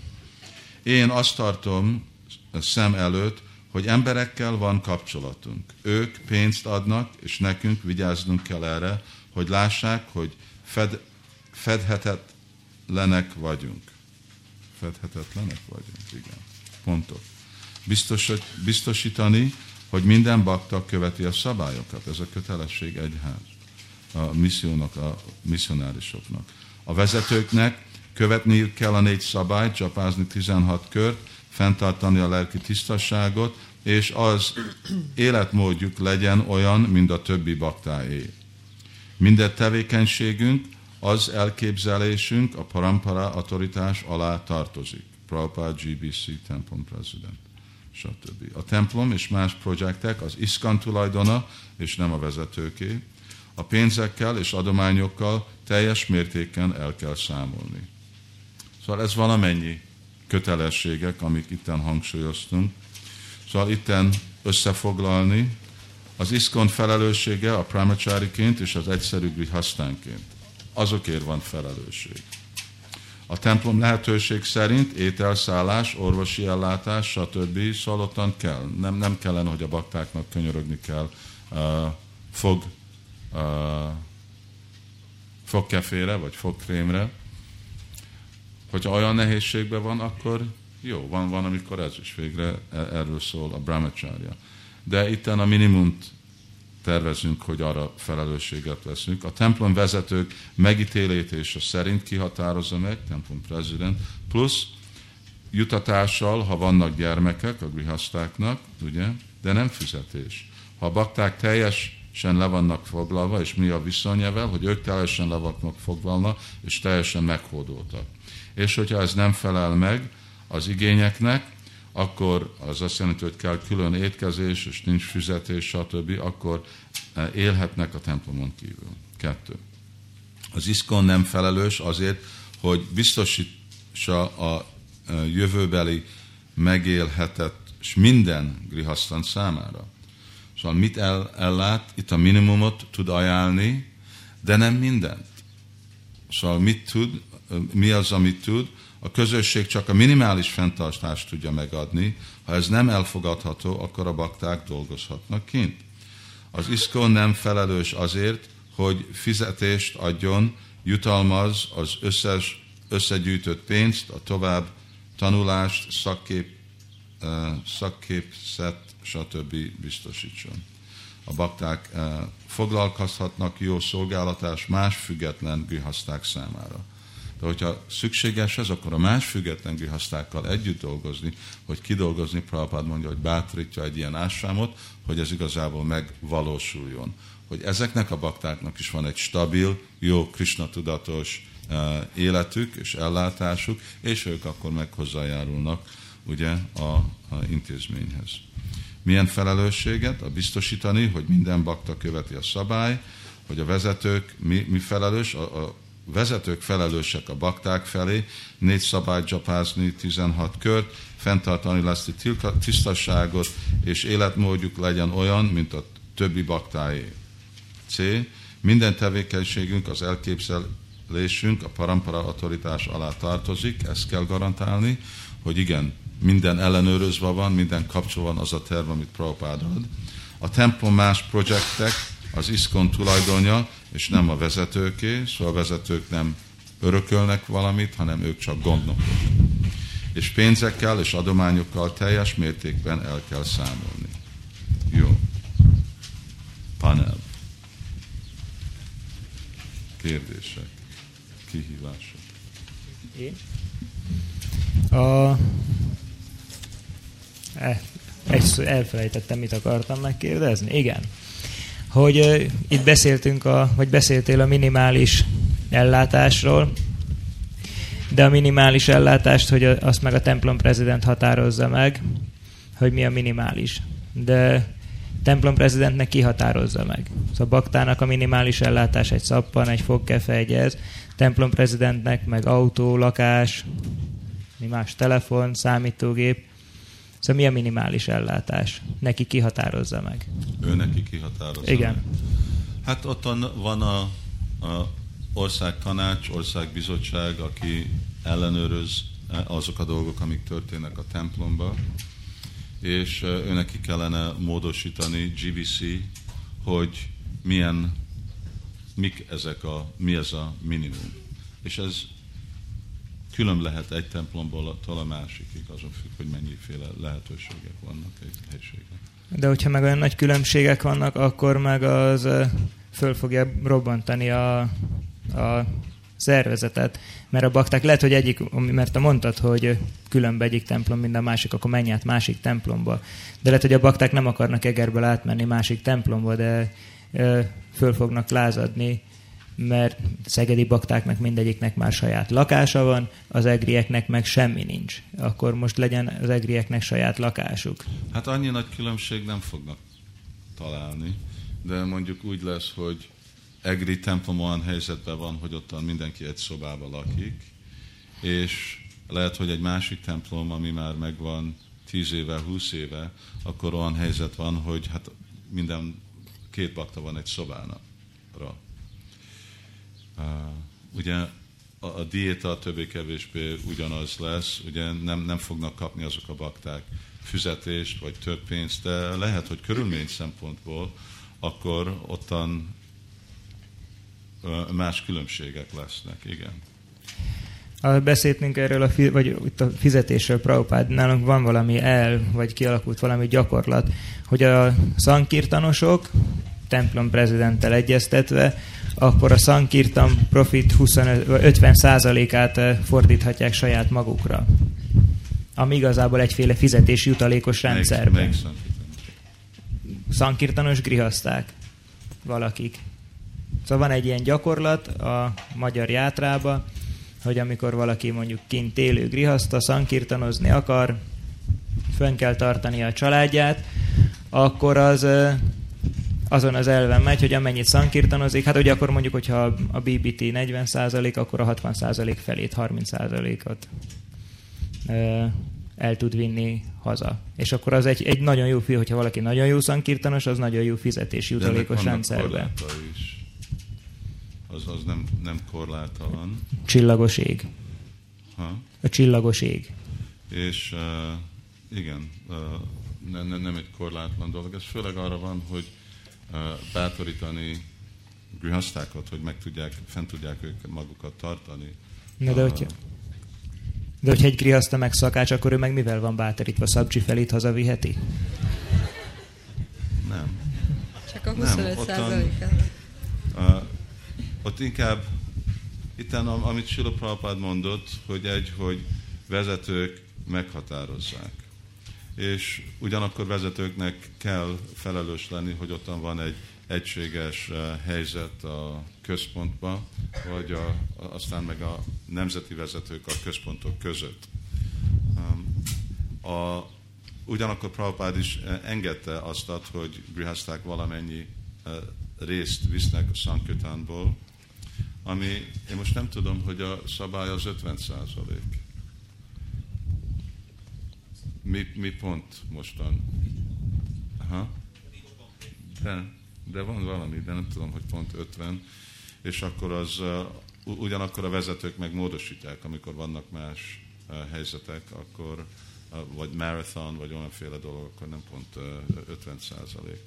Én azt tartom szem előtt, hogy emberekkel van kapcsolatunk. Ők pénzt adnak, és nekünk vigyáznunk kell erre, hogy lássák, hogy fed, fedhetetlenek vagyunk. Fedhetetlenek vagyunk, igen. Pontok. Biztos, biztosítani, hogy minden bakta követi a szabályokat. Ez a kötelesség egyház. A missziónak, a misszionárisoknak. A vezetőknek követniük kell a négy szabályt, csapázni 16 kört, fenntartani a lelki tisztasságot, és az életmódjuk legyen olyan, mint a többi baktáé. Minden tevékenységünk, az elképzelésünk a parampara autoritás alá tartozik. Prabhupada GBC templom president, stb. A templom és más projektek az iszkan tulajdona, és nem a vezetőké. A pénzekkel és adományokkal teljes mértéken el kell számolni. Szóval ez valamennyi kötelességek, amik itten hangsúlyoztunk. Szóval itten összefoglalni, az iszkon felelőssége a brahmachariként és az egyszerű grihasztánként. Azokért van felelősség. A templom lehetőség szerint ételszállás, orvosi ellátás, stb. szalottan kell. Nem, nem kellene, hogy a baktáknak könyörögni kell uh, fog, uh, fogkefére vagy fogkrémre. Hogyha olyan nehézségben van, akkor jó, van, van, amikor ez is végre e, erről szól a brahmacharya. De itt a minimum tervezünk, hogy arra felelősséget veszünk. A templom vezetők megítélétése szerint kihatározza meg, templom prezident, plusz jutatással, ha vannak gyermekek a grihasztáknak, ugye, de nem fizetés. Ha a bakták teljesen le vannak foglalva, és mi a viszonyevel, hogy ők teljesen le vannak foglalva, és teljesen meghódoltak. És hogyha ez nem felel meg az igényeknek, akkor az azt jelenti, hogy kell külön étkezés, és nincs fizetés, stb., akkor eh, élhetnek a templomon kívül. Kettő. Az iszkon nem felelős azért, hogy biztosítsa a eh, jövőbeli megélhetett és minden grihasztan számára. Szóval mit el, ellát? Itt a minimumot tud ajánlni, de nem mindent. Szóval mit tud, eh, mi az, amit tud? A közösség csak a minimális fenntartást tudja megadni, ha ez nem elfogadható, akkor a bakták dolgozhatnak kint. Az iszkon nem felelős azért, hogy fizetést adjon, jutalmaz az összes összegyűjtött pénzt, a tovább tanulást, szakkép, szakképzet, stb. biztosítson. A bakták foglalkozhatnak jó szolgálatás más független grihaszták számára. De hogyha szükséges ez, akkor a más független grihasztákkal együtt dolgozni, hogy kidolgozni, Prabhupád mondja, hogy bátorítja egy ilyen ássámot, hogy ez igazából megvalósuljon. Hogy ezeknek a baktáknak is van egy stabil, jó, Krishna tudatos uh, életük és ellátásuk, és ők akkor meg hozzájárulnak ugye a, a intézményhez. Milyen felelősséget? A biztosítani, hogy minden bakta követi a szabály, hogy a vezetők mi, mi felelős, a, a vezetők felelősek a bakták felé, négy szabályt csapázni, 16 kört, fenntartani lesz tisztaságot, és életmódjuk legyen olyan, mint a többi baktáé. C. Minden tevékenységünk, az elképzelésünk a parampara autoritás alá tartozik, ezt kell garantálni, hogy igen, minden ellenőrözve van, minden kapcsolva van az a terv, amit Prabhupád ad. A templom más projektek, az iszkon tulajdonja, és nem a vezetőké, szóval a vezetők nem örökölnek valamit, hanem ők csak gondnokok. És pénzekkel és adományokkal teljes mértékben el kell számolni. Jó. Panel. Kérdések. Kihívások. Én? A... E, egy, elfelejtettem, mit akartam megkérdezni. Igen hogy itt beszéltünk, a, vagy beszéltél a minimális ellátásról, de a minimális ellátást, hogy azt meg a templom prezident határozza meg, hogy mi a minimális. De templom prezidentnek ki határozza meg. Szóval baktának a minimális ellátás egy szappan, egy fogkefe, egy ez, templom prezidentnek meg autó, lakás, mi más, telefon, számítógép, Szóval mi a minimális ellátás? Neki kihatározza meg. Ő neki kihatározza Igen. Meg. Hát ott van a, a országtanács, országbizottság, aki ellenőröz azok a dolgok, amik történnek a templomba, és őneki kellene módosítani GBC, hogy milyen, mik ezek a, mi ez a minimum. És ez külön lehet egy templomból a másikig, azon függ, hogy mennyiféle lehetőségek vannak egy helységben. De hogyha meg olyan nagy különbségek vannak, akkor meg az föl fogja robbantani a, a szervezetet, mert a bakták lehet, hogy egyik, mert te mondtad, hogy különbe egyik templom, mint a másik, akkor menj át másik templomba. De lehet, hogy a bakták nem akarnak Egerből átmenni másik templomba, de föl fognak lázadni, mert szegedi baktáknak mindegyiknek már saját lakása van, az egrieknek meg semmi nincs. Akkor most legyen az egrieknek saját lakásuk. Hát annyi nagy különbség nem fognak találni, de mondjuk úgy lesz, hogy egri templom olyan helyzetben van, hogy ottan mindenki egy szobába lakik, és lehet, hogy egy másik templom, ami már megvan 10 éve, 20 éve, akkor olyan helyzet van, hogy hát minden két bakta van egy szobára. Ugye a, a diéta többé-kevésbé ugyanaz lesz, ugye nem, nem fognak kapni azok a bakták fizetést, vagy több pénzt, de lehet, hogy körülmény szempontból akkor ottan más különbségek lesznek, igen. A beszéltünk erről, a, vagy itt a fizetésről, Prabhupád, nálunk van valami el, vagy kialakult valami gyakorlat, hogy a szankirtanosok templom prezidenttel egyeztetve, akkor a szankirtan profit 25, 50%-át fordíthatják saját magukra. Ami igazából egyféle fizetési jutalékos rendszerben. Szankirtanos grihaszták valakik. Szóval van egy ilyen gyakorlat a magyar játrába, hogy amikor valaki mondjuk kint élő grihaszta, szankirtanozni akar, fönn kell tartani a családját, akkor az azon az elven megy, hogy amennyit szankirtanozik, hát ugye akkor mondjuk, hogyha a BBT 40%, akkor a 60% felét, 30%-ot el tud vinni haza. És akkor az egy, egy nagyon jó, hogyha valaki nagyon jó szankirtanos, az nagyon jó fizetési jutalékos rendszerbe. Is az, az nem, nem korlátalan. Csillagos ég. Ha? A csillagos ég. És uh, igen, uh, ne, ne, nem egy korlátlan dolog. Ez főleg arra van, hogy bátorítani grihasztákat, hogy meg tudják, fent tudják ők magukat tartani. Na de, hogyha, de hogyha egy grihaszta meg szakács, akkor ő meg mivel van bátorítva? Szabcsi felét hazaviheti? Nem. Csak a 25 százalékát. Ott inkább, itt amit Sila Prabhupád mondott, hogy egy, hogy vezetők meghatározzák. És ugyanakkor vezetőknek kell felelős lenni, hogy ottan van egy egységes eh, helyzet a központban, vagy a, aztán meg a nemzeti vezetők a központok között. Um, a, ugyanakkor Prabhupád is eh, engedte azt, hogy grihaszták valamennyi eh, részt visznek a Sankirtánból, ami én most nem tudom, hogy a szabály az 50 százalék. Mi, mi pont mostan? Aha. De, de van valami, de nem tudom, hogy pont 50. És akkor az, ugyanakkor a vezetők meg módosítják, amikor vannak más helyzetek, akkor vagy marathon, vagy olyanféle dolog, akkor nem pont uh, 50 százalék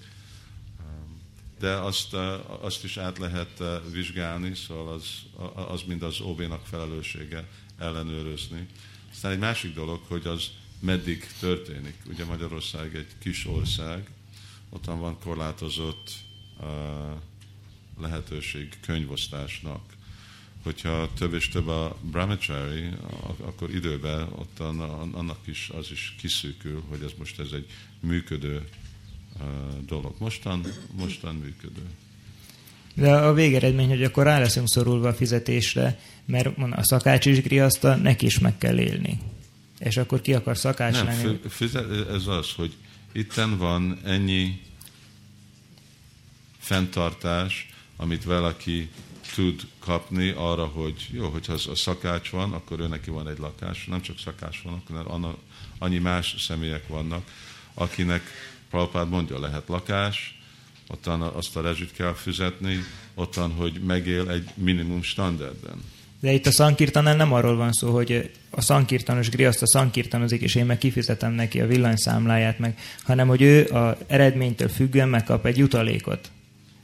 de azt, azt is át lehet vizsgálni, szóval az, az mind az OB-nak felelőssége ellenőrözni. Aztán egy másik dolog, hogy az meddig történik. Ugye Magyarország egy kis ország, ottan van korlátozott uh, lehetőség könyvosztásnak. Hogyha több és több a brahmachari, akkor időben ottan annak is az is kiszűkül, hogy ez most ez egy működő dolog. Mostan, mostan működő. De a végeredmény, hogy akkor rá leszünk szorulva a fizetésre, mert a szakács is griaszta, neki is meg kell élni. És akkor ki akar szakács Nem, lenni? Ez az, hogy itten van ennyi fenntartás, amit valaki tud kapni arra, hogy jó, hogyha a szakács van, akkor ő neki van egy lakás. Nem csak szakács van, hanem annyi más személyek vannak, akinek Prabhupád mondja, lehet lakás, ottan azt a rezsit kell fizetni, ottan, hogy megél egy minimum standardben. De itt a szankirtanál nem arról van szó, hogy a szankirtanos griaszt a szankirtanozik, és én meg kifizetem neki a villanyszámláját meg, hanem hogy ő a eredménytől függően megkap egy jutalékot.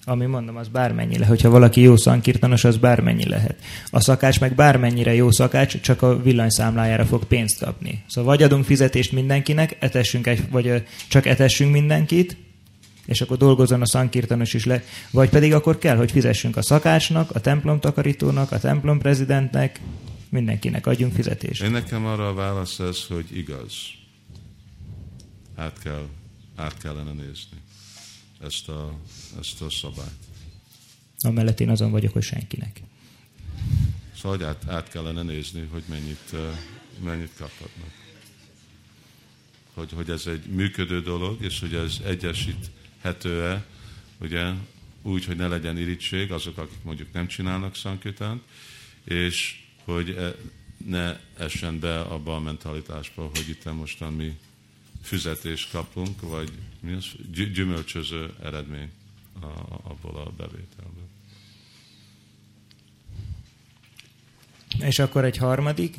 Ami mondom, az bármennyi lehet. Hogyha valaki jó szankirtanos, az bármennyi lehet. A szakács meg bármennyire jó szakács, csak a villanyszámlájára fog pénzt kapni. Szóval vagy adunk fizetést mindenkinek, etessünk egy, vagy csak etessünk mindenkit, és akkor dolgozzon a szankirtanos is le, vagy pedig akkor kell, hogy fizessünk a szakácsnak, a templom takarítónak, a templom prezidentnek, mindenkinek adjunk fizetést. Én nekem arra a válasz ez, hogy igaz. Át, kell, át kellene nézni ezt a, ezt a szabályt. Amellett én azon vagyok, hogy senkinek. Szóval át, át kellene nézni, hogy mennyit, mennyit kaphatnak. Hogy, hogy ez egy működő dolog, és hogy ez egyesít hető-e, ugye, úgy, hogy ne legyen irítség azok, akik mondjuk nem csinálnak szankütánt, és hogy e, ne essen be abba a mentalitásba, hogy itt mostan mi füzetést kapunk, vagy mi az, gyümölcsöző eredmény abból a bevételből. És akkor egy harmadik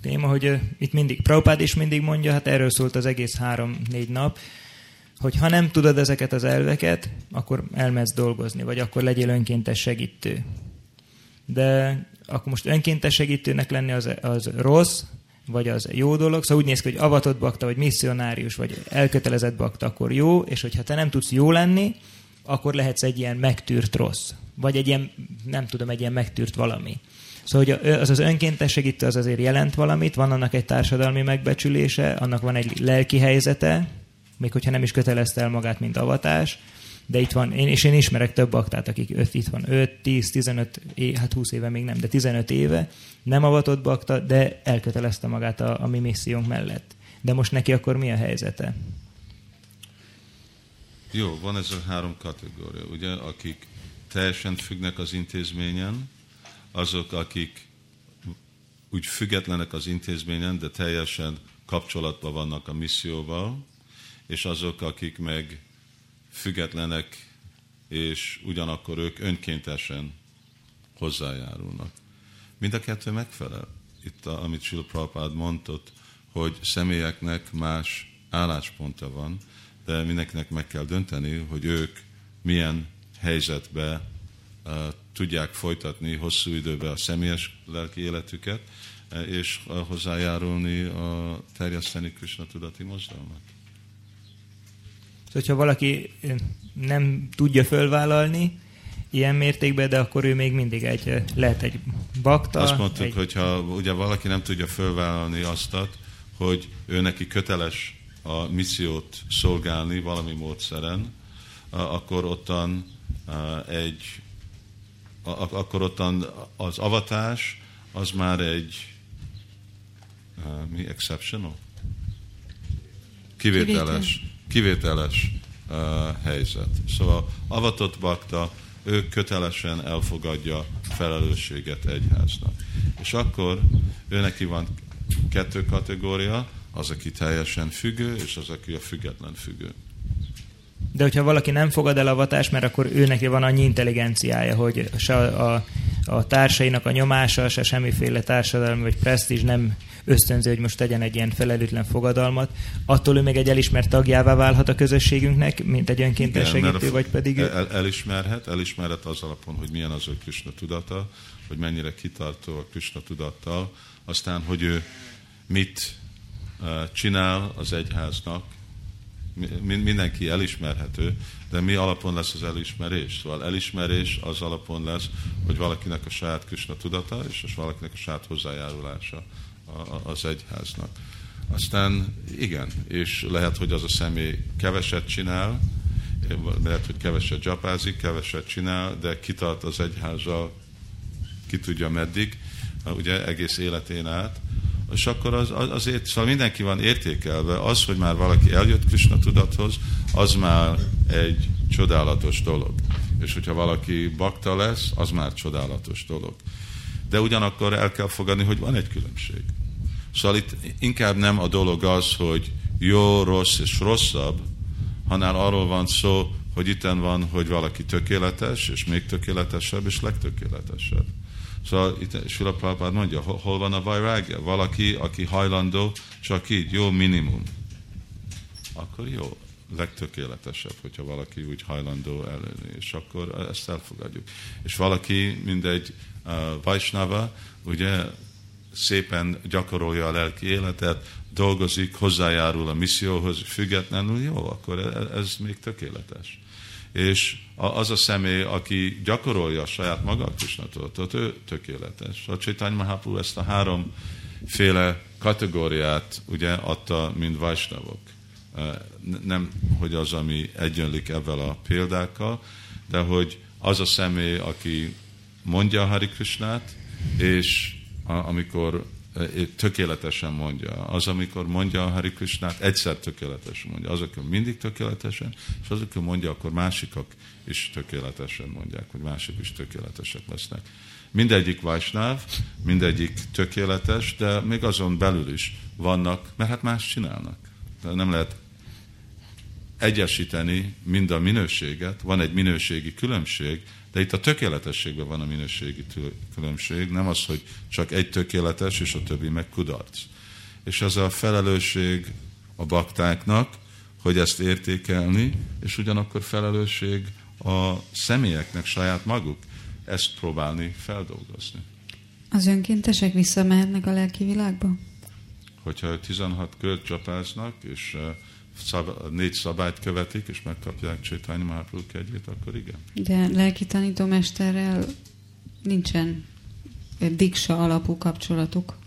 téma, hogy itt mindig, Prabhupád is mindig mondja, hát erről szólt az egész három-négy nap, hogy ha nem tudod ezeket az elveket, akkor elmehetsz dolgozni, vagy akkor legyél önkéntes segítő. De akkor most önkéntes segítőnek lenni az, az rossz, vagy az jó dolog. Szóval úgy néz ki, hogy avatott bakta, vagy misszionárius, vagy elkötelezett bakta, akkor jó, és hogyha te nem tudsz jó lenni, akkor lehetsz egy ilyen megtűrt rossz. Vagy egy ilyen, nem tudom, egy ilyen megtűrt valami. Szóval hogy az az önkéntes segítő az azért jelent valamit, van annak egy társadalmi megbecsülése, annak van egy lelki helyzete, még hogyha nem is kötelezte el magát, mint avatás, de itt van, én, és én ismerek több aktát, akik öt, itt van 5, 10, 15, é, hát 20 éve még nem, de 15 éve nem avatott bakta, de elkötelezte magát a, a mi missziónk mellett. De most neki akkor mi a helyzete? Jó, van ez a három kategória, ugye, akik teljesen függnek az intézményen, azok, akik úgy függetlenek az intézményen, de teljesen kapcsolatban vannak a misszióval, és azok, akik meg függetlenek, és ugyanakkor ők önkéntesen hozzájárulnak. Mind a kettő megfelel. Itt, a, amit Sula Prabhupád mondott, hogy személyeknek más álláspontja van, de mindenkinek meg kell dönteni, hogy ők milyen helyzetbe uh, tudják folytatni hosszú időben a személyes lelki életüket, uh, és uh, hozzájárulni a terjeszteni Krishna tudati mozdalmat. Szóval, hogyha valaki nem tudja fölvállalni ilyen mértékben, de akkor ő még mindig egy, lehet egy bakta. Azt mondtuk, egy... hogyha ugye valaki nem tudja fölvállalni azt, hogy ő neki köteles a missziót szolgálni valami módszeren, akkor ottan egy akkor ottan az avatás az már egy mi exceptional? Kivételes. Kivétel kivételes uh, helyzet. Szóval avatott bakta, ő kötelesen elfogadja felelősséget egyháznak. És akkor ő neki van kettő kategória, az, aki teljesen függő, és az, aki a független függő. De hogyha valaki nem fogad el avatást, mert akkor ő neki van annyi intelligenciája, hogy se a, a, a társainak a nyomása, se semmiféle társadalmi vagy presztízs nem ösztönző, hogy most tegyen egy ilyen felelőtlen fogadalmat, attól ő még egy elismert tagjává válhat a közösségünknek, mint egy önkéntes Igen, segítő, vagy pedig... El, elismerhet, elismerhet az alapon, hogy milyen az ő Krishna tudata, hogy mennyire kitartó a Krishna tudattal, aztán, hogy ő mit uh, csinál az egyháznak, mindenki elismerhető, de mi alapon lesz az elismerés? Szóval elismerés az alapon lesz, hogy valakinek a saját Krishna tudata, és valakinek a saját hozzájárulása az egyháznak. Aztán igen, és lehet, hogy az a személy keveset csinál, lehet, hogy keveset csapázik, keveset csinál, de kitart az egyházzal, ki tudja meddig, ugye egész életén át, és akkor az, az, azért, szóval mindenki van értékelve, az, hogy már valaki eljött Krishna tudathoz, az már egy csodálatos dolog. És hogyha valaki bakta lesz, az már csodálatos dolog. De ugyanakkor el kell fogadni, hogy van egy különbség. Szóval itt inkább nem a dolog az, hogy jó, rossz és rosszabb, hanem arról van szó, hogy itten van, hogy valaki tökéletes, és még tökéletesebb, és legtökéletesebb. Szóval itt Sula Prabhupád mondja, hol van a vajrágja? Valaki, aki hajlandó, csak így, jó minimum. Akkor jó, legtökéletesebb, hogyha valaki úgy hajlandó előni, és akkor ezt elfogadjuk. És valaki, mindegy uh, Vajsnava, ugye szépen gyakorolja a lelki életet, dolgozik, hozzájárul a misszióhoz, függetlenül, jó, akkor ez, ez még tökéletes. És az a személy, aki gyakorolja a saját maga a Krishnatudatot, ő tökéletes. A Csaitanya Mahaprabhu ezt a háromféle kategóriát ugye adta, mint vajsnavok. Nem, hogy az, ami egyenlik ebben a példákkal, de hogy az a személy, aki mondja a Hari Krishnát, és amikor tökéletesen mondja. Az, amikor mondja a Hari Krishnát, egyszer tökéletesen mondja. Az, amikor mindig tökéletesen, és az, amikor mondja, akkor másikak is tökéletesen mondják, hogy mások is tökéletesek lesznek. Mindegyik Vajsnáv, mindegyik tökéletes, de még azon belül is vannak, mert hát más csinálnak. De nem lehet egyesíteni mind a minőséget, van egy minőségi különbség, de itt a tökéletességben van a minőségi különbség, nem az, hogy csak egy tökéletes, és a többi meg kudarc. És az a felelősség a baktáknak, hogy ezt értékelni, és ugyanakkor felelősség a személyeknek saját maguk ezt próbálni feldolgozni. Az önkéntesek visszamehetnek a lelki világba? Hogyha 16 kört csapáznak, és szab, négy szabályt követik, és megkapják Csaitanya Mahaprabhu kegyét, akkor igen. De lelki tanítómesterrel nincsen diksa alapú kapcsolatuk.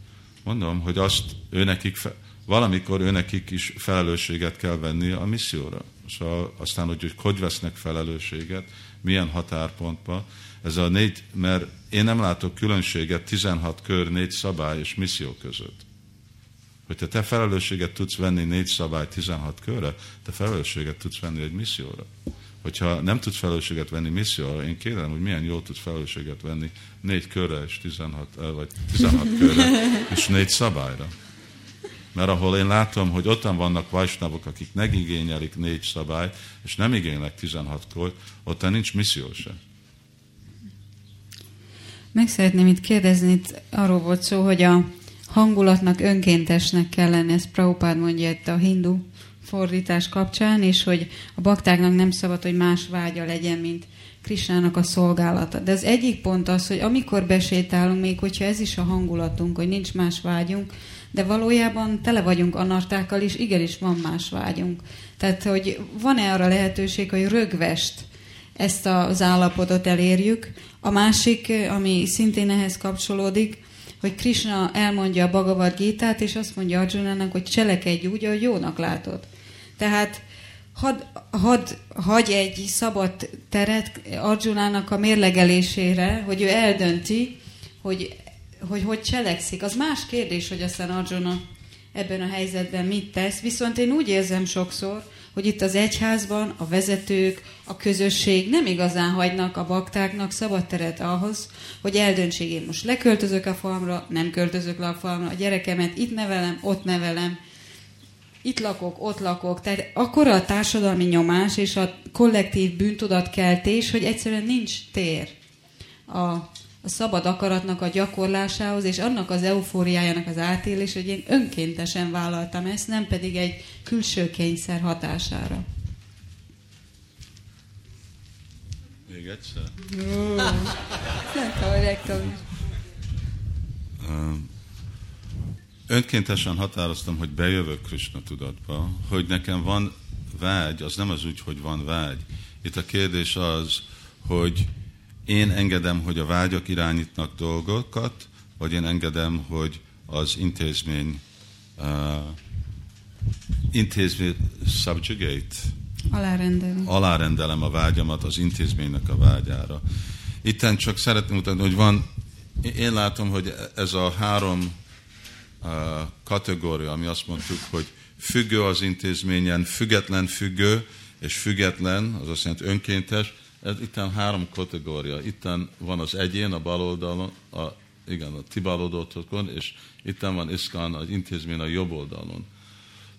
Mondom, hogy azt őnekik, fe, valamikor őnekik is felelősséget kell venni a misszióra. Szóval aztán, hogy, hogy hogy vesznek felelősséget, milyen határpontba. Ez a négy, mert én nem látok különbséget 16 kör, négy szabály és misszió között. Hogyha te felelősséget tudsz venni négy szabály 16 körre, te felelősséget tudsz venni egy misszióra. Hogyha nem tudsz felelősséget venni misszióra, én kérem, hogy milyen jól tudsz felelősséget venni négy körre és 16, eh, vagy 16 körre és négy szabályra. Mert ahol én látom, hogy ottan vannak vajsnavok, akik megigényelik négy szabályt, és nem igényelnek 16 kort, ott nincs misszió se. Meg szeretném itt kérdezni, itt arról volt szó, hogy a hangulatnak önkéntesnek kell lenni, ezt Prabhupád mondja itt a hindu fordítás kapcsán, és hogy a baktáknak nem szabad, hogy más vágya legyen, mint Krisnának a szolgálata. De az egyik pont az, hogy amikor besétálunk, még hogyha ez is a hangulatunk, hogy nincs más vágyunk, de valójában tele vagyunk anartákkal, és igenis van más vágyunk. Tehát, hogy van-e arra lehetőség, hogy rögvest ezt az állapotot elérjük. A másik, ami szintén ehhez kapcsolódik, hogy Krishna elmondja a Bhagavad Gita-t, és azt mondja Arjunának, hogy cselekedj úgy, ahogy jónak látod. Tehát had, had, hagy egy szabad teret Arjunának a mérlegelésére, hogy ő eldönti, hogy, hogy hogy cselekszik. Az más kérdés, hogy aztán Arjuna ebben a helyzetben mit tesz. Viszont én úgy érzem sokszor, hogy itt az egyházban a vezetők, a közösség nem igazán hagynak a baktáknak szabad teret ahhoz, hogy eldöntsék, én most leköltözök a falmra, nem költözök le a falmra, a gyerekemet itt nevelem, ott nevelem, itt lakok, ott lakok. Tehát akkora a társadalmi nyomás és a kollektív bűntudatkeltés, hogy egyszerűen nincs tér a a szabad akaratnak a gyakorlásához, és annak az eufóriájának az átélés, hogy én önkéntesen vállaltam ezt, nem pedig egy külső kényszer hatására. Még egyszer? Önkéntesen határoztam, hogy bejövök Krishna tudatba, hogy nekem van vágy, az nem az úgy, hogy van vágy. Itt a kérdés az, hogy én engedem, hogy a vágyak irányítnak dolgokat, vagy én engedem, hogy az intézmény uh, intézmény subjugate. Alárendelem. Alárendelem a vágyamat az intézménynek a vágyára. Itten csak szeretném mutatni, hogy van, én látom, hogy ez a három uh, kategória, ami azt mondtuk, hogy függő az intézményen, független függő, és független, az azt jelenti önkéntes, ez itten három kategória. Itten van az egyén a bal oldalon, a, igen, a ti bal oldalon, és itten van Iszkán, az intézmény a jobb oldalon.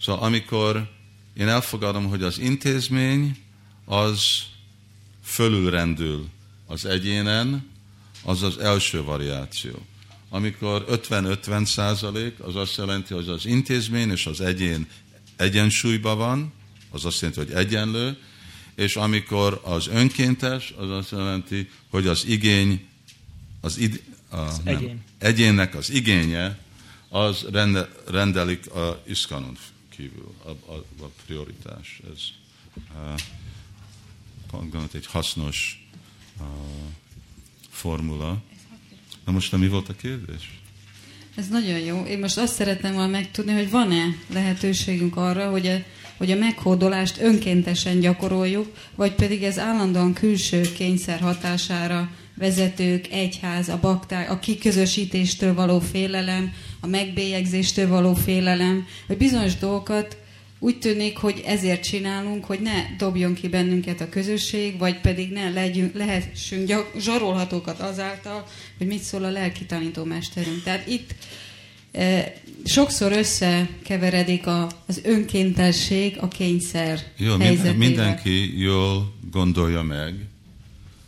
Szóval amikor én elfogadom, hogy az intézmény az fölülrendül az egyénen, az az első variáció. Amikor 50-50 százalék, az azt jelenti, hogy az intézmény és az egyén egyensúlyban van, az azt jelenti, hogy egyenlő, és amikor az önkéntes, az azt jelenti, hogy az igény, az, id, a, az nem, egyén. egyénnek az igénye, az rende, rendelik a iszkanon kívül, a, a, a prioritás. Ez uh, egy hasznos uh, formula. Na most mi volt a kérdés? Ez nagyon jó. Én most azt szeretném volna megtudni, hogy van-e lehetőségünk arra, hogy a, hogy a meghódolást önkéntesen gyakoroljuk, vagy pedig ez állandóan külső kényszer hatására vezetők, egyház, a bakták, a kiközösítéstől való félelem, a megbélyegzéstől való félelem, hogy bizonyos dolgokat úgy tűnik, hogy ezért csinálunk, hogy ne dobjon ki bennünket a közösség, vagy pedig ne legyünk, lehessünk zsarolhatókat azáltal, hogy mit szól a lelki tanítómesterünk. Tehát itt sokszor összekeveredik a, az önkéntesség a kényszer Jó, helyzetével. mindenki jól gondolja meg,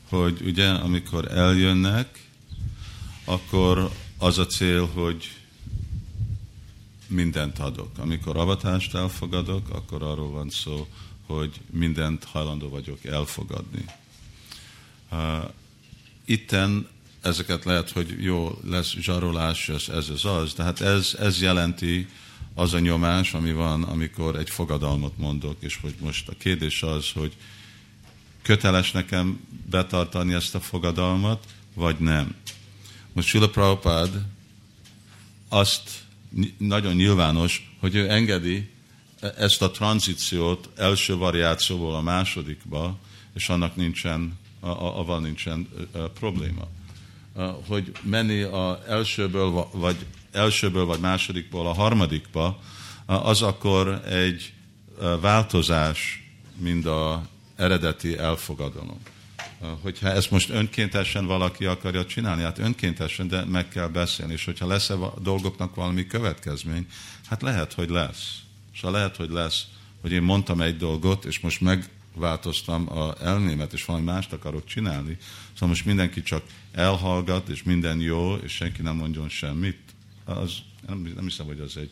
hogy ugye amikor eljönnek, akkor az a cél, hogy mindent adok. Amikor avatást elfogadok, akkor arról van szó, hogy mindent hajlandó vagyok elfogadni. Uh, itten ezeket lehet, hogy jó, lesz zsarolás, ez, ez az az, de hát ez, ez jelenti az a nyomás, ami van, amikor egy fogadalmat mondok, és hogy most a kérdés az, hogy köteles nekem betartani ezt a fogadalmat, vagy nem. Most Sula Prabhupád azt nagyon nyilvános, hogy ő engedi ezt a tranzíciót első variációból a másodikba, és annak nincsen, avval nincsen probléma. Hogy menni a elsőből, vagy elsőből vagy másodikból a harmadikba, az akkor egy változás, mind a eredeti elfogadalom. Hogyha ezt most önkéntesen valaki akarja csinálni, hát önkéntesen, de meg kell beszélni, és hogyha lesz a dolgoknak valami következmény, hát lehet, hogy lesz. És lehet, hogy lesz, hogy én mondtam egy dolgot, és most megváltoztam a elmémet, és valami mást akarok csinálni, szóval most mindenki csak elhallgat, és minden jó, és senki nem mondjon semmit, az nem, nem hiszem, hogy az egy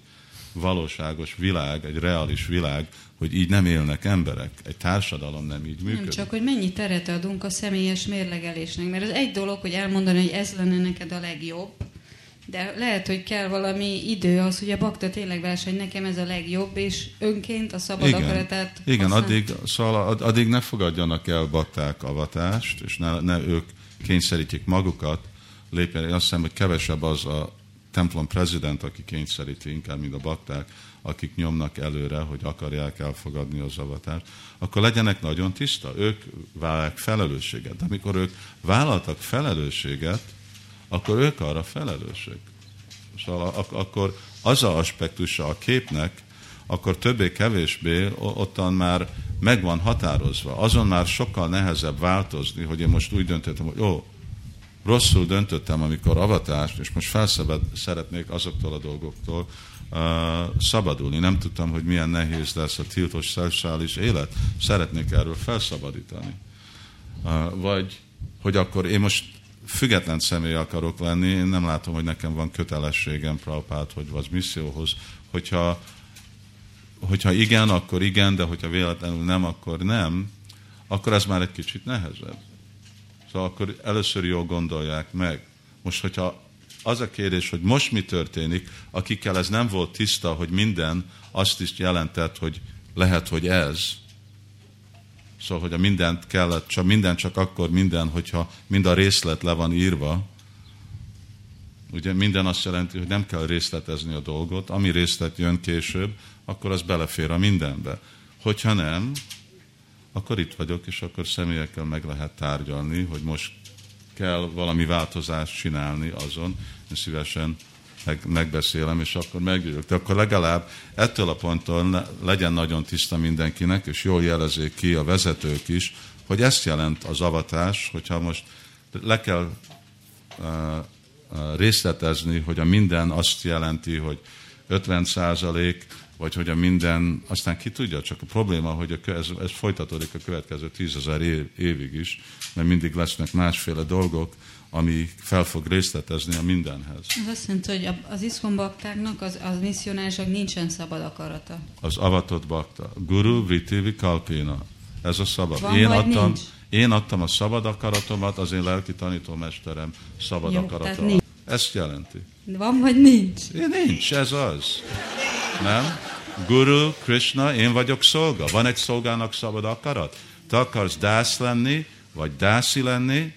valóságos világ, egy reális világ, hogy így nem élnek emberek. Egy társadalom nem így működik. Nem csak, hogy mennyi teret adunk a személyes mérlegelésnek. Mert az egy dolog, hogy elmondani, hogy ez lenne neked a legjobb, de lehet, hogy kell valami idő az, hogy a bakta tényleg verseny, nekem ez a legjobb, és önként a szabad Igen. akaratát... Igen, addig, szóval addig ne fogadjanak el bakták avatást, és ne, ne ők kényszerítjék magukat lépni. Azt hiszem, hogy kevesebb az a templom prezident, aki kényszeríti inkább, mint a bakták, akik nyomnak előre, hogy akarják elfogadni az avatást, akkor legyenek nagyon tiszta. Ők vállalják felelősséget. De amikor ők vállaltak felelősséget, akkor ők arra felelősök. Szóval ak- akkor az a aspektusa a képnek, akkor többé-kevésbé ottan már meg van határozva. Azon már sokkal nehezebb változni, hogy én most úgy döntöttem, hogy ó, rosszul döntöttem, amikor avatást, és most felszabad szeretnék azoktól a dolgoktól uh, szabadulni. Nem tudtam, hogy milyen nehéz lesz a tiltos szexuális élet. Szeretnék erről felszabadítani. Uh, vagy, hogy akkor én most független személy akarok lenni, én nem látom, hogy nekem van kötelességem Prabhupát, hogy az misszióhoz, hogyha, hogyha igen, akkor igen, de hogyha véletlenül nem, akkor nem, akkor ez már egy kicsit nehezebb. Szóval akkor először jól gondolják meg. Most, hogyha az a kérdés, hogy most mi történik, akikkel ez nem volt tiszta, hogy minden azt is jelentett, hogy lehet, hogy ez. Szóval, hogy a mindent kellett, csak minden csak akkor minden, hogyha mind a részlet le van írva. Ugye minden azt jelenti, hogy nem kell részletezni a dolgot, ami részlet jön később, akkor az belefér a mindenbe. Hogyha nem, akkor itt vagyok, és akkor személyekkel meg lehet tárgyalni, hogy most kell valami változást csinálni azon, és szívesen meg, megbeszélem, és akkor megjövök. De akkor legalább ettől a ponttól legyen nagyon tiszta mindenkinek, és jól jelezzék ki a vezetők is, hogy ezt jelent az avatás, hogyha most le kell uh, részletezni, hogy a minden azt jelenti, hogy 50 százalék vagy hogy a minden, aztán ki tudja, csak a probléma, hogy a, ez, ez folytatódik a következő tízezer év, évig is, mert mindig lesznek másféle dolgok, ami fel fog részletezni a mindenhez. Ez azt jelenti, hogy az iszkombaktáknak, az, az misszionárisok nincsen szabad akarata. Az avatott bakta. Guru Vritivi Kalpina. Ez a szabad. Van, én, adtam, nincs? én adtam a szabad akaratomat, az én lelki tanítómesterem szabad Jó, akarata. Ezt jelenti. Van vagy nincs? Nincs, ez az. Nem? Guru, Krishna, én vagyok szolga. Van egy szolgának szabad akarat? Te akarsz dász lenni, vagy dászi lenni,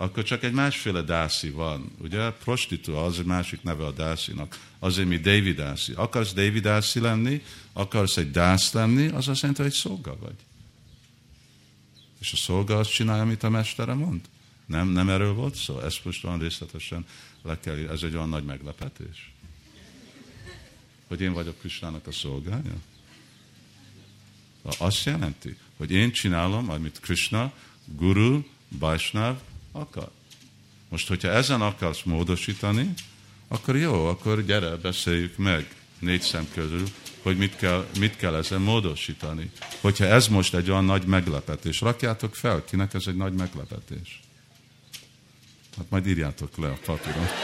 akkor csak egy másféle dászi van. Ugye? Prostitúa, az egy másik neve a dászinak. Azért mi David dászi. Akarsz David dászi lenni, akarsz egy dász lenni, az azt jelenti, hogy szolga vagy. És a szolga azt csinálja, amit a mestere mond. Nem, nem erről volt szó? Ezt most van részletesen le kell, ez egy olyan nagy meglepetés. Hogy én vagyok Krisnának a szolgája? Azt jelenti, hogy én csinálom, amit Krishna, Guru, Vaishnav akar. Most, hogyha ezen akarsz módosítani, akkor jó, akkor gyere, beszéljük meg négy szem közül, hogy mit kell, mit kell ezen módosítani. Hogyha ez most egy olyan nagy meglepetés, rakjátok fel, kinek ez egy nagy meglepetés. Hát majd írjátok le a papíron.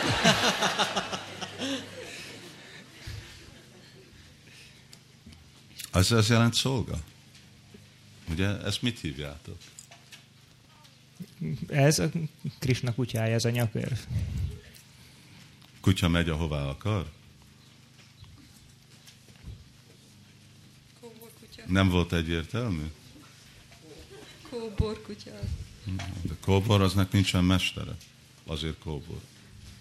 Az ez jelent szolga. Ugye, ezt mit hívjátok? Ez a Krishna kutyája, ez a nyakör. Kutya megy, ahová akar? Nem volt egyértelmű? Kóbor kutya. De kóbor aznak nincsen mestere. Azért kóbor.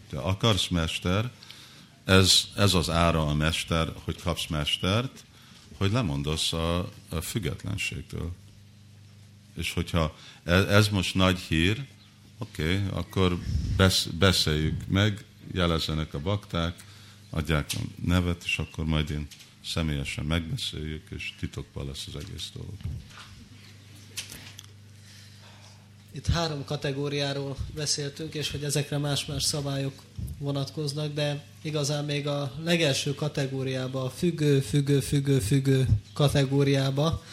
Te akarsz mester, ez, ez az ára a mester, hogy kapsz mestert, hogy lemondasz a, a függetlenségtől. És hogyha ez, ez most nagy hír, oké, okay, akkor besz, beszéljük meg, jelezzenek a bakták, adják a nevet, és akkor majd én személyesen megbeszéljük, és titokban lesz az egész dolog. Itt három kategóriáról beszéltünk, és hogy ezekre más-más szabályok vonatkoznak, de igazán még a legelső kategóriába, a függő, függő, függő, függő kategóriába,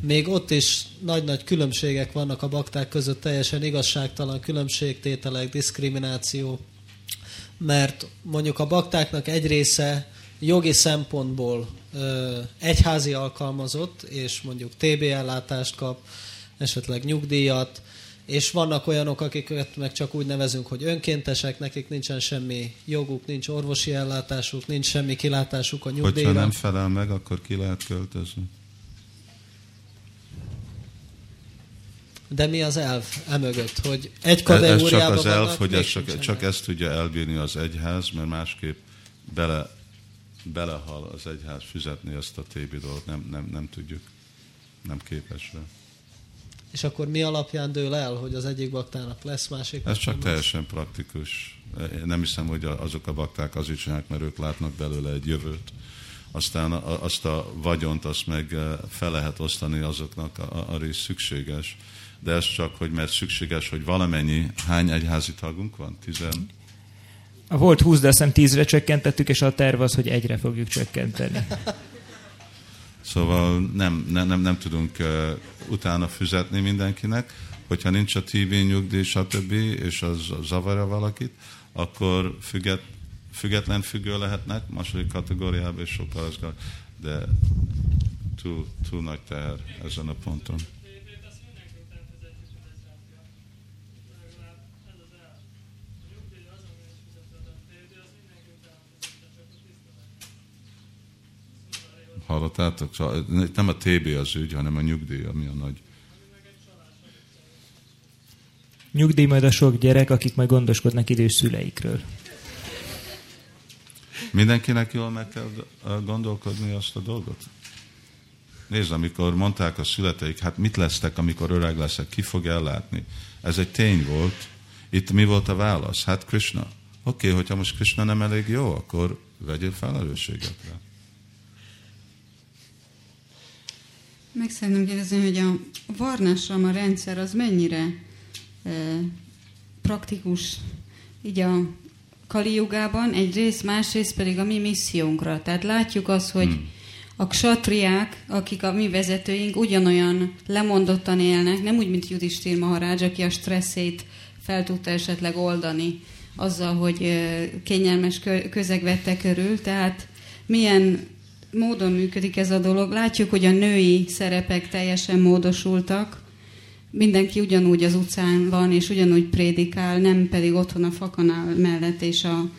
még ott is nagy-nagy különbségek vannak a bakták között, teljesen igazságtalan különbségtételek, diszkrimináció, mert mondjuk a baktáknak egy része jogi szempontból ö, egyházi alkalmazott, és mondjuk TB ellátást kap, esetleg nyugdíjat, és vannak olyanok, akiket meg csak úgy nevezünk, hogy önkéntesek, nekik nincsen semmi joguk, nincs orvosi ellátásuk, nincs semmi kilátásuk a nyugdíjra. Hogyha nem felel meg, akkor ki lehet költözni. De mi az elv emögött, hogy egy Ez kategóriában csak az elv, hogy ez csak, csak ezt tudja elbírni az egyház, mert másképp bele, belehal az egyház fizetni ezt a TB dolgot, nem, nem, nem tudjuk, nem képes rá. És akkor mi alapján dől el, hogy az egyik baktának lesz, másik Ez csak teljesen praktikus. Én nem hiszem, hogy azok a bakták azért csinálják, mert ők látnak belőle egy jövőt. Aztán azt a vagyont, azt meg eh, fel lehet osztani azoknak, a, a rész szükséges. De ez csak, hogy mert szükséges, hogy valamennyi, hány egyházi tagunk van? Tizen? Volt 20, de azt hiszem 10-re csökkentettük, és a terv az, hogy egyre fogjuk csökkenteni. Szóval nem, nem, nem, nem tudunk uh, utána fizetni mindenkinek. Hogyha nincs a TV nyugdíj, stb., és az zavarja valakit, akkor függet, független függő lehetnek második kategóriában, és sokkal az, de túl, túl nagy teher ezen a ponton. TB-t azt mindenki után fizetni fizetni. Legalább ez az el. A nyugdíj az, ami is fizeted a TB, az mindenki után fizette, csak az tiszta legyen. Hallottátok? Nem a TB az ügy, hanem a nyugdíj, ami a nagy. Nyugdíj majd a sok gyerek, akik majd gondoskodnak idős szüleikről. Mindenkinek jól meg kell gondolkodni azt a dolgot? Nézd, amikor mondták a születeik, hát mit lesztek, amikor öreg leszek, ki fog ellátni? Ez egy tény volt. Itt mi volt a válasz? Hát Krishna. Oké, okay, hogyha most Krishna nem elég jó, akkor vegyél felelősséget rá. Meg szeretném kérdezni, hogy a varnásrama rendszer az mennyire e, praktikus így a Kaliugában, egyrészt, másrészt pedig a mi missziónkra. Tehát látjuk azt, hogy Hmm. a ksatriák, akik a mi vezetőink, ugyanolyan lemondottan élnek, nem úgy, mint Judistír Maharaj, aki a stresszét fel tudta esetleg oldani azzal, hogy ö, kényelmes kö- közeg vette körül. Tehát milyen módon működik ez a dolog. Látjuk, hogy a női szerepek teljesen módosultak, mindenki ugyanúgy az utcán van, és ugyanúgy prédikál, nem pedig otthon a fakanál mellett és a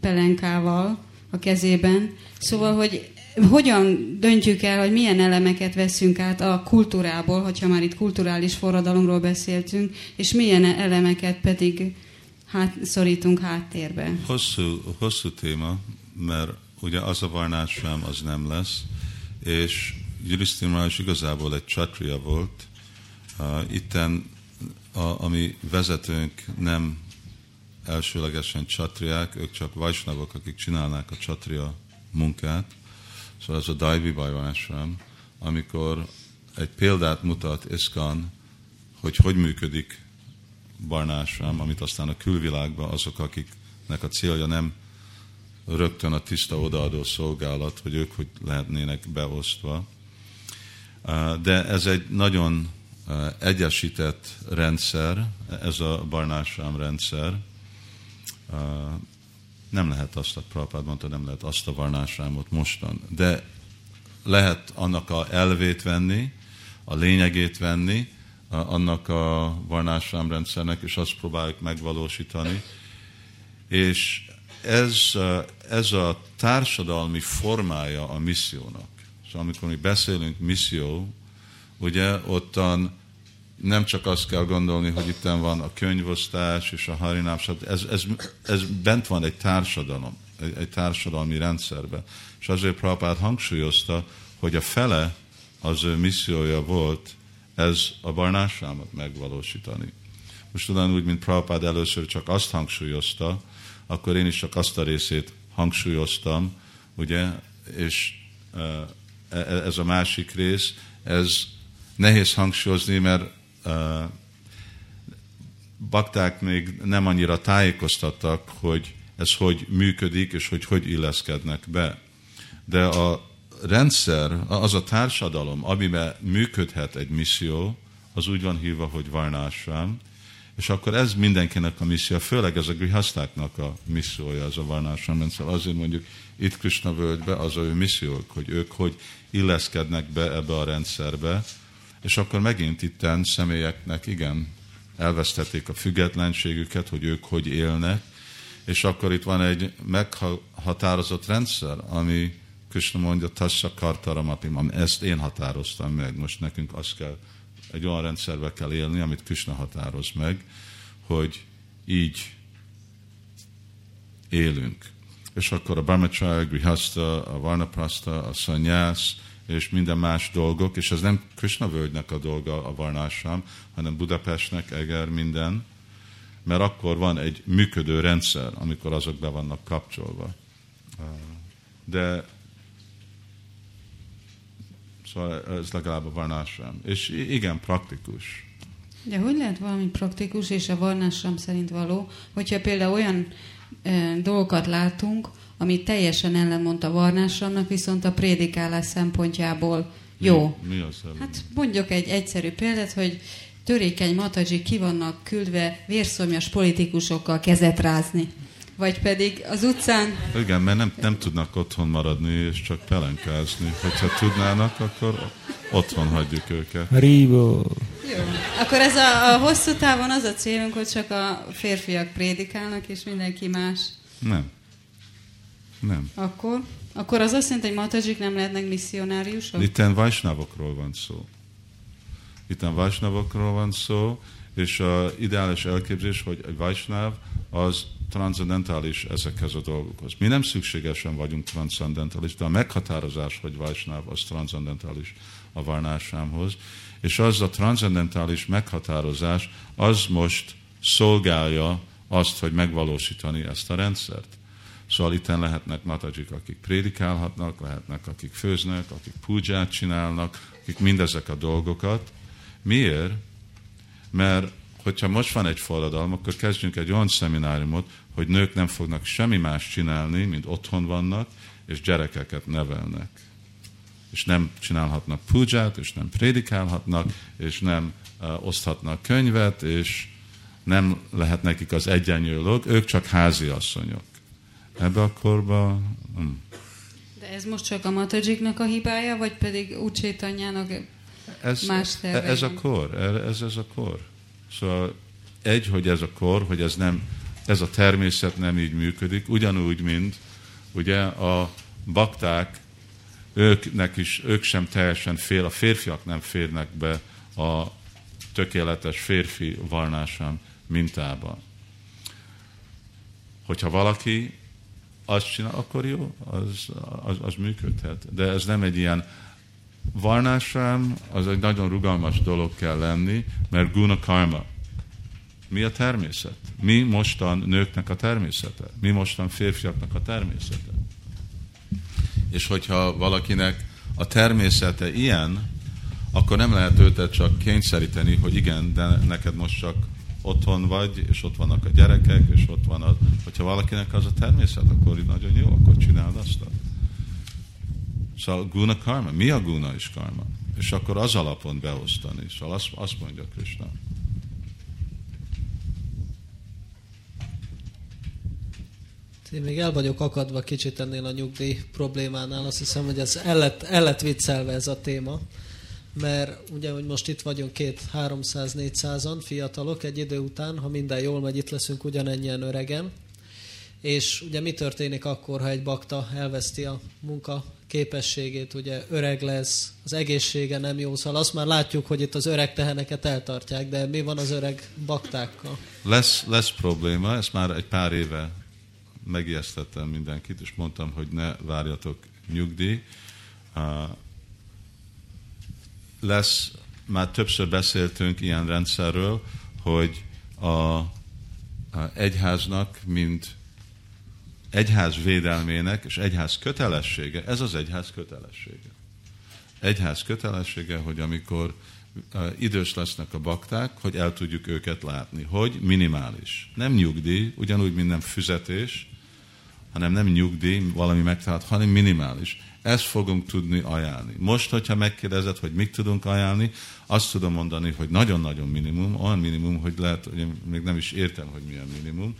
pelenkával a kezében. Szóval, hogy hogyan döntjük el, hogy milyen elemeket veszünk át a kultúrából, hogyha már itt kulturális forradalomról beszéltünk, és milyen elemeket pedig hát, szorítunk háttérbe. Hosszú, hosszú téma, mert ugye az a varnásám az nem lesz, és Yudhiszthira is igazából egy csatria volt. Uh, itten a, a mi vezetőnk nem elsőlegesen csatriák, ők csak vajsnavok, akik csinálnák a csatria munkát. Szóval ez a Daivi Bajvásram, amikor egy példát mutat Iszkan, hogy hogy működik Barnásram, amit aztán a külvilágban azok, akiknek a célja nem rögtön a tiszta odaadó szolgálat, hogy ők hogy lehetnének beosztva. De ez egy nagyon egyesített rendszer, ez a Barnásram rendszer. Nem lehet azt, a Prabhupád mondta, nem lehet azt a Varnásrámot mostan. De lehet annak a elvét venni, a lényegét venni, annak a Varnásrám rendszernek, és azt próbáljuk megvalósítani. És ez, ez a társadalmi formája a missziónak. Szóval amikor mi beszélünk misszió, ugye ottan nem csak azt kell gondolni, hogy itt van a könyvosztás és a harinám, ez, ez, ez bent van egy társadalom, egy, egy társadalmi rendszerbe. És azért Prabhupád hangsúlyozta, hogy a fele az ő missziója volt ez a barnásámat megvalósítani. Most ugyanúgy, mint Prabhupád először csak azt hangsúlyozta, akkor én is csak azt a részét hangsúlyoztam, ugye, és e, e- ez a másik rész, ez nehéz hangsúlyozni, mert uh, bakták még nem annyira tájékoztattak, hogy ez hogy működik, és hogy hogy illeszkednek be. De a rendszer, az a társadalom, amiben működhet egy misszió, az úgy van hívva, hogy Varnásram, és akkor ez mindenkinek a misszió, főleg ez a grihasztáknak a missziója, ez a Varnásram rendszer. Azért mondjuk itt Krishna völgybe az ő missziók, hogy ők hogy illeszkednek be ebbe a rendszerbe, és akkor megint itten személyeknek, igen, elvesztették a függetlenségüket, hogy ők hogy élnek, és akkor itt van egy meghatározott rendszer, ami Krishna mondja, tassa kartaramapim, ami ezt én határoztam meg. Most nekünk azt kell, egy olyan rendszerbe kell élni, amit Krishna határoz meg, hogy így élünk. És akkor a Brahmacharya, Grihasta, a Varnaprasta, a Sanyász, és minden más dolgok, és ez nem Krishna völgynek a dolga a Varnásám, hanem Budapestnek, Eger, minden, mert akkor van egy működő rendszer, amikor azok be vannak kapcsolva. De szóval ez legalább a Varnásám. És igen, praktikus. De hogy lehet valami praktikus és a varnásram szerint való, hogyha például olyan e, dolgokat látunk, ami teljesen ellenmond a varnásramnak, viszont a prédikálás szempontjából jó. Mi, mi az ellen? Hát mondjuk egy egyszerű példát, hogy törékeny matadzsi ki vannak küldve vérszomjas politikusokkal kezet rázni. Vagy pedig az utcán Igen, mert nem, nem tudnak otthon maradni, és csak pelenkázni. Hogyha tudnának, akkor otthon hagyjuk őket. Rívó. Jó. Akkor ez a, a hosszú távon az a célunk, hogy csak a férfiak prédikálnak, és mindenki más. Nem. Nem. Akkor? Akkor az azt jelenti, hogy matadzsik nem lehetnek misszionáriusok? Itten Vajsnavokról van szó. Itten Vajsnavokról van szó, és a ideális elképzelés, hogy egy Vajsnav az transzendentális ezekhez a dolgokhoz. Mi nem szükségesen vagyunk transzendentális, de a meghatározás, hogy Vajsnav, az transzendentális a varnásámhoz. És az a transzendentális meghatározás, az most szolgálja azt, hogy megvalósítani ezt a rendszert. Szóval itten lehetnek matajik, akik prédikálhatnak, lehetnek, akik főznek, akik púdzsát csinálnak, akik mindezek a dolgokat. Miért? Mert hogyha most van egy forradalom, akkor kezdjünk egy olyan szemináriumot, hogy nők nem fognak semmi más csinálni, mint otthon vannak, és gyerekeket nevelnek. És nem csinálhatnak puját, és nem prédikálhatnak, és nem uh, oszthatnak könyvet, és nem lehet nekik az egyenjőlók, ők csak házi asszonyok. Ebbe a korba... Hm. De ez most csak a Matajiknak a hibája, vagy pedig Ucsétanyának ez, más tervei ez a kor, ez, ez a kor. Szóval egy, hogy ez a kor, hogy ez nem, ez a természet nem így működik, ugyanúgy, mint ugye a bakták, őknek is, ők sem teljesen fél, a férfiak nem férnek be a tökéletes férfi varnásán mintába. Hogyha valaki azt csinál, akkor jó, az, az, az működhet. De ez nem egy ilyen varnásám, az egy nagyon rugalmas dolog kell lenni, mert guna karma. Mi a természet? Mi mostan nőknek a természete? Mi mostan férfiaknak a természete? És hogyha valakinek a természete ilyen, akkor nem lehet őt csak kényszeríteni, hogy igen, de neked most csak otthon vagy, és ott vannak a gyerekek, és ott van az. Hogyha valakinek az a természet, akkor nagyon jó, akkor csináld azt. Szóval guna karma. Mi a guna és karma? És akkor az alapon beosztani. Szóval azt, azt mondja Krishna. Én még el vagyok akadva kicsit ennél a nyugdíj problémánál. Azt hiszem, hogy ez el lett, el lett viccelve ez a téma. Mert ugye, hogy most itt vagyunk két 300-400-an fiatalok egy idő után, ha minden jól megy, itt leszünk ugyanennyien öregen. És ugye mi történik akkor, ha egy bakta elveszti a munka képességét, ugye öreg lesz, az egészsége nem jó, szóval azt már látjuk, hogy itt az öreg teheneket eltartják, de mi van az öreg baktákkal? Lesz, lesz probléma, ezt már egy pár éve megijesztettem mindenkit, és mondtam, hogy ne várjatok nyugdíj. Uh, lesz, már többször beszéltünk ilyen rendszerről, hogy a, a egyháznak, mint egyház védelmének és egyház kötelessége, ez az egyház kötelessége. Egyház kötelessége, hogy amikor uh, idős lesznek a bakták, hogy el tudjuk őket látni. Hogy minimális. Nem nyugdíj, ugyanúgy, mint nem füzetés, hanem nem nyugdíj, valami megtalált, hanem minimális. Ezt fogunk tudni ajánlni. Most, hogyha megkérdezed, hogy mit tudunk ajánlani, azt tudom mondani, hogy nagyon-nagyon minimum, olyan minimum, hogy lehet, hogy én még nem is értem, hogy milyen minimum,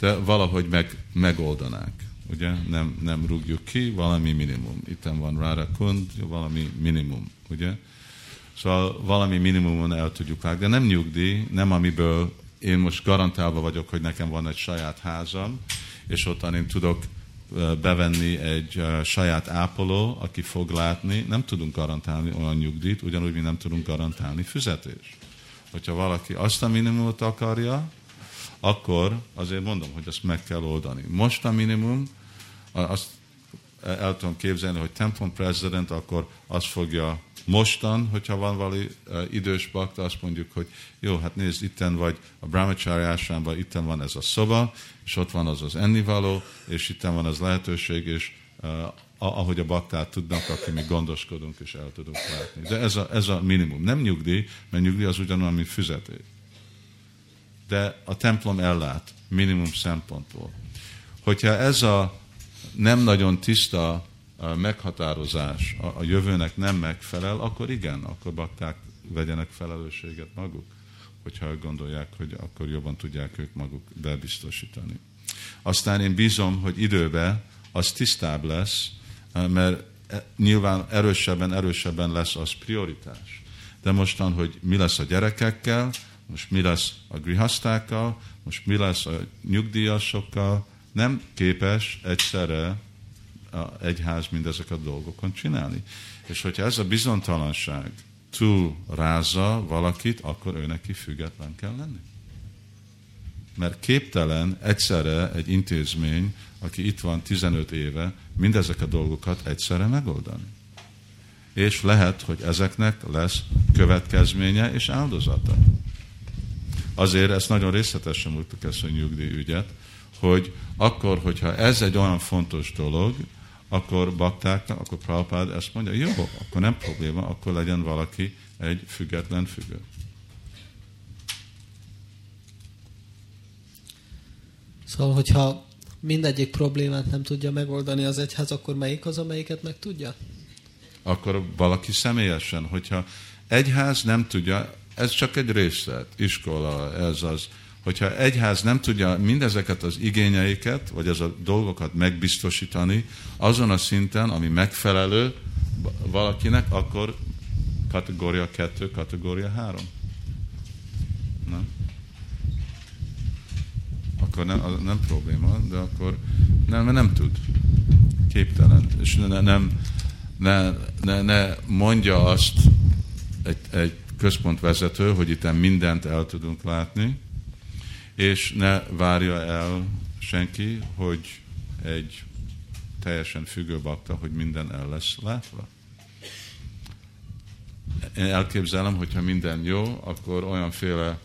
de valahogy meg, megoldanák. Ugye? Nem, nem rúgjuk ki, valami minimum. Itt van Rara Kund, valami minimum. Ugye? Szóval valami minimumon el tudjuk vágni, de nem nyugdíj, nem amiből én most garantálva vagyok, hogy nekem van egy saját házam, és ottan én tudok bevenni egy saját ápoló, aki fog látni, nem tudunk garantálni olyan nyugdíjt, ugyanúgy, mi nem tudunk garantálni fizetést. Hogyha valaki azt a minimumot akarja, akkor azért mondom, hogy ezt meg kell oldani. Most a minimum, azt el tudom képzelni, hogy templom president, akkor azt fogja mostan, hogyha van valami idős bakta, azt mondjuk, hogy jó, hát nézd, itten vagy a Brahmachari ásránban, itten van ez a szoba, és ott van az az ennivaló, és itten van az lehetőség, és uh, ahogy a baktát tudnak, aki mi gondoskodunk, és el tudunk látni. De ez a, ez a minimum. Nem nyugdíj, mert nyugdíj az ugyanolyan, mint fizetés. De a templom ellát, minimum szempontból. Hogyha ez a nem nagyon tiszta a meghatározás a, a jövőnek nem megfelel, akkor igen, akkor bakták vegyenek felelősséget maguk, hogyha gondolják, hogy akkor jobban tudják ők maguk bebiztosítani. Aztán én bízom, hogy időben az tisztább lesz, mert nyilván erősebben, erősebben lesz az prioritás. De mostan, hogy mi lesz a gyerekekkel, most mi lesz a grihasztákkal, most mi lesz a nyugdíjasokkal, nem képes egyszerre a egyház mindezeket a dolgokon csinálni. És hogyha ez a bizonytalanság túl rázza valakit, akkor ő neki független kell lenni. Mert képtelen egyszerre egy intézmény, aki itt van 15 éve, mindezek a dolgokat egyszerre megoldani. És lehet, hogy ezeknek lesz következménye és áldozata. Azért ezt nagyon részletesen múltuk ezt a nyugdíjügyet, hogy akkor, hogyha ez egy olyan fontos dolog, akkor baktáknak, akkor Prabhupád ezt mondja, jó, akkor nem probléma, akkor legyen valaki egy független függő. Szóval, hogyha mindegyik problémát nem tudja megoldani az egyház, akkor melyik az, amelyiket meg tudja? Akkor valaki személyesen, hogyha egyház nem tudja, ez csak egy részlet, iskola, ez az, hogyha egyház nem tudja mindezeket az igényeiket, vagy ez a dolgokat megbiztosítani azon a szinten, ami megfelelő valakinek, akkor kategória 2, kategória 3. Nem? Akkor nem, az nem probléma, de akkor nem, mert nem tud. Képtelen. És ne, nem, ne, ne, ne mondja azt egy, egy központvezető, hogy itt mindent el tudunk látni, és ne várja el senki, hogy egy teljesen függő bakta, hogy minden el lesz látva. Én elképzelem, hogyha minden jó, akkor olyanféle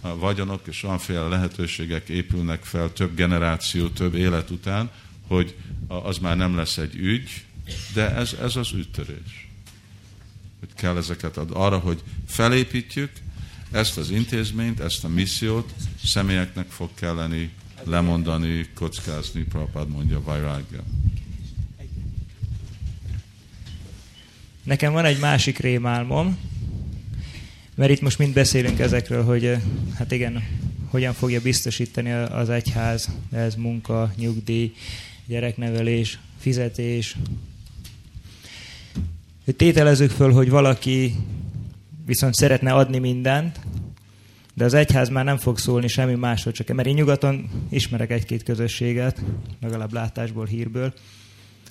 vagyonok és olyanféle lehetőségek épülnek fel több generáció, több élet után, hogy az már nem lesz egy ügy, de ez, ez az üttörés. Hogy kell ezeket ad, arra, hogy felépítjük ezt az intézményt, ezt a missziót, személyeknek fog kelleni lemondani, kockázni, Prabhupád mondja, Vairagya. Nekem van egy másik rémálmom, mert itt most mind beszélünk ezekről, hogy hát igen, hogyan fogja biztosítani az egyház, ez munka, nyugdíj, gyereknevelés, fizetés. Tételezzük föl, hogy valaki viszont szeretne adni mindent, de az egyház már nem fog szólni semmi másról, csak mert én nyugaton ismerek egy-két közösséget, legalább látásból, hírből.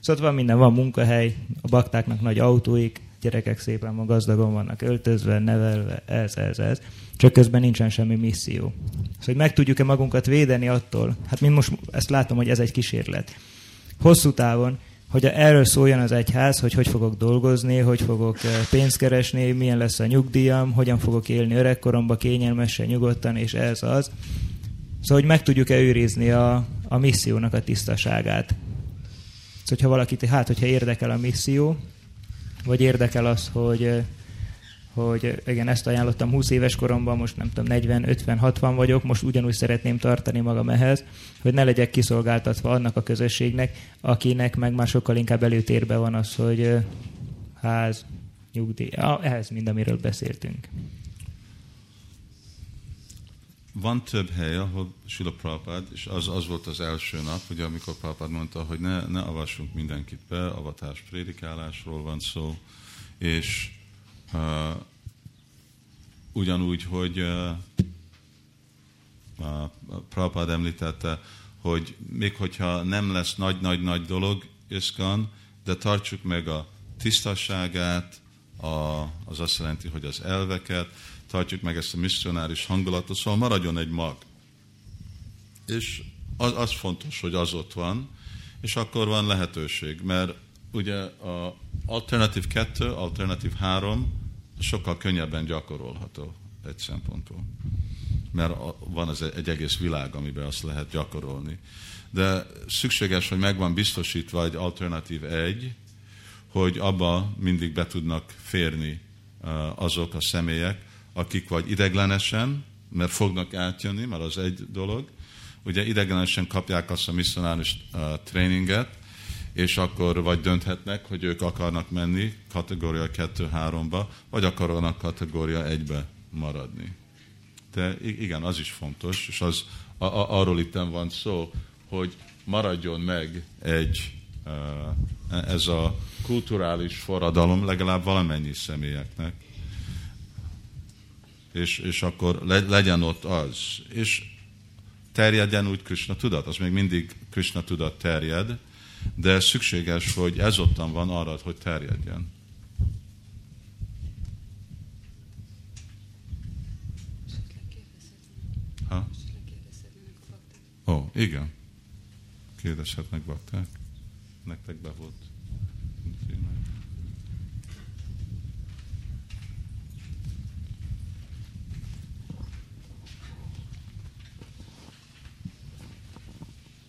Szóval van minden, van munkahely, a baktáknak nagy autóik, gyerekek szépen van gazdagon vannak öltözve, nevelve, ez, ez, ez. Csak közben nincsen semmi misszió. Szóval, hogy meg tudjuk-e magunkat védeni attól, hát mint most ezt látom, hogy ez egy kísérlet. Hosszú távon, hogy erről szóljon az egyház, hogy hogy fogok dolgozni, hogy fogok pénzt keresni, milyen lesz a nyugdíjam, hogyan fogok élni öregkoromba kényelmesen, nyugodtan, és ez az. Szóval, hogy meg tudjuk-e őrizni a, a missziónak a tisztaságát. Szóval, hogyha valakit, hát, hogyha érdekel a misszió, vagy érdekel az, hogy, hogy igen, ezt ajánlottam 20 éves koromban, most nem tudom, 40, 50, 60 vagyok, most ugyanúgy szeretném tartani magam ehhez, hogy ne legyek kiszolgáltatva annak a közösségnek, akinek meg már sokkal inkább előtérben van az, hogy ház, nyugdíj, ehhez mind, amiről beszéltünk. Van több hely, ahol Sila Prabhupád, és az, az volt az első nap, ugye, amikor Prabhupád mondta, hogy ne, ne avassunk mindenkit be, avatás prédikálásról van szó, és ugyanúgy, hogy uh, uh, Prabhupád említette, hogy még hogyha nem lesz nagy-nagy-nagy dolog, iszkan, de tartsuk meg a tisztaságát, a, az azt jelenti, hogy az elveket, tartjuk meg ezt a misszionáris hangulatot, szóval maradjon egy mag. És az, az fontos, hogy az ott van, és akkor van lehetőség, mert ugye a alternatív 2, alternatív 3 sokkal könnyebben gyakorolható egy szempontból. Mert van ez egy egész világ, amiben azt lehet gyakorolni. De szükséges, hogy megvan biztosítva egy alternatív egy, hogy abba mindig be tudnak férni azok a személyek, akik vagy ideglenesen, mert fognak átjönni, mert az egy dolog, ugye ideglenesen kapják azt a misszionális tréninget, és akkor vagy dönthetnek, hogy ők akarnak menni kategória 2-3-ba, vagy akarnak kategória 1-be maradni. De igen, az is fontos, és az, a, a, arról itt van szó, hogy maradjon meg egy ez a kulturális forradalom legalább valamennyi személyeknek és, és akkor le, legyen ott az. És terjedjen úgy Krishna tudat, az még mindig Krishna tudat terjed, de szükséges, hogy ez ottan van arra, hogy terjedjen. Ha? Ó, oh, igen. Kérdezhetnek bakták. Nektek be volt.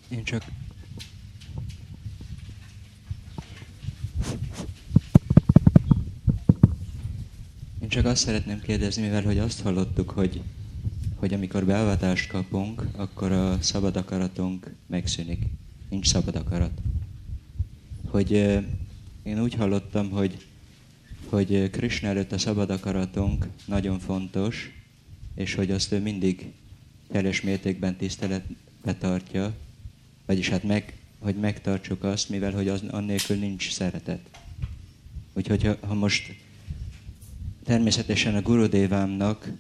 Én csak Én csak azt szeretném kérdezni, mivel hogy azt hallottuk, hogy, hogy amikor beavatást kapunk, akkor a szabad akaratunk megszűnik. Nincs szabad akarat. Hogy én úgy hallottam, hogy, hogy Krishna előtt a szabad akaratunk nagyon fontos, és hogy azt ő mindig teljes mértékben tiszteletbe tartja, vagyis hát meg, hogy megtartsuk azt, mivel hogy az, annélkül nincs szeretet. Úgyhogy ha, ha most természetesen a gurudévámnak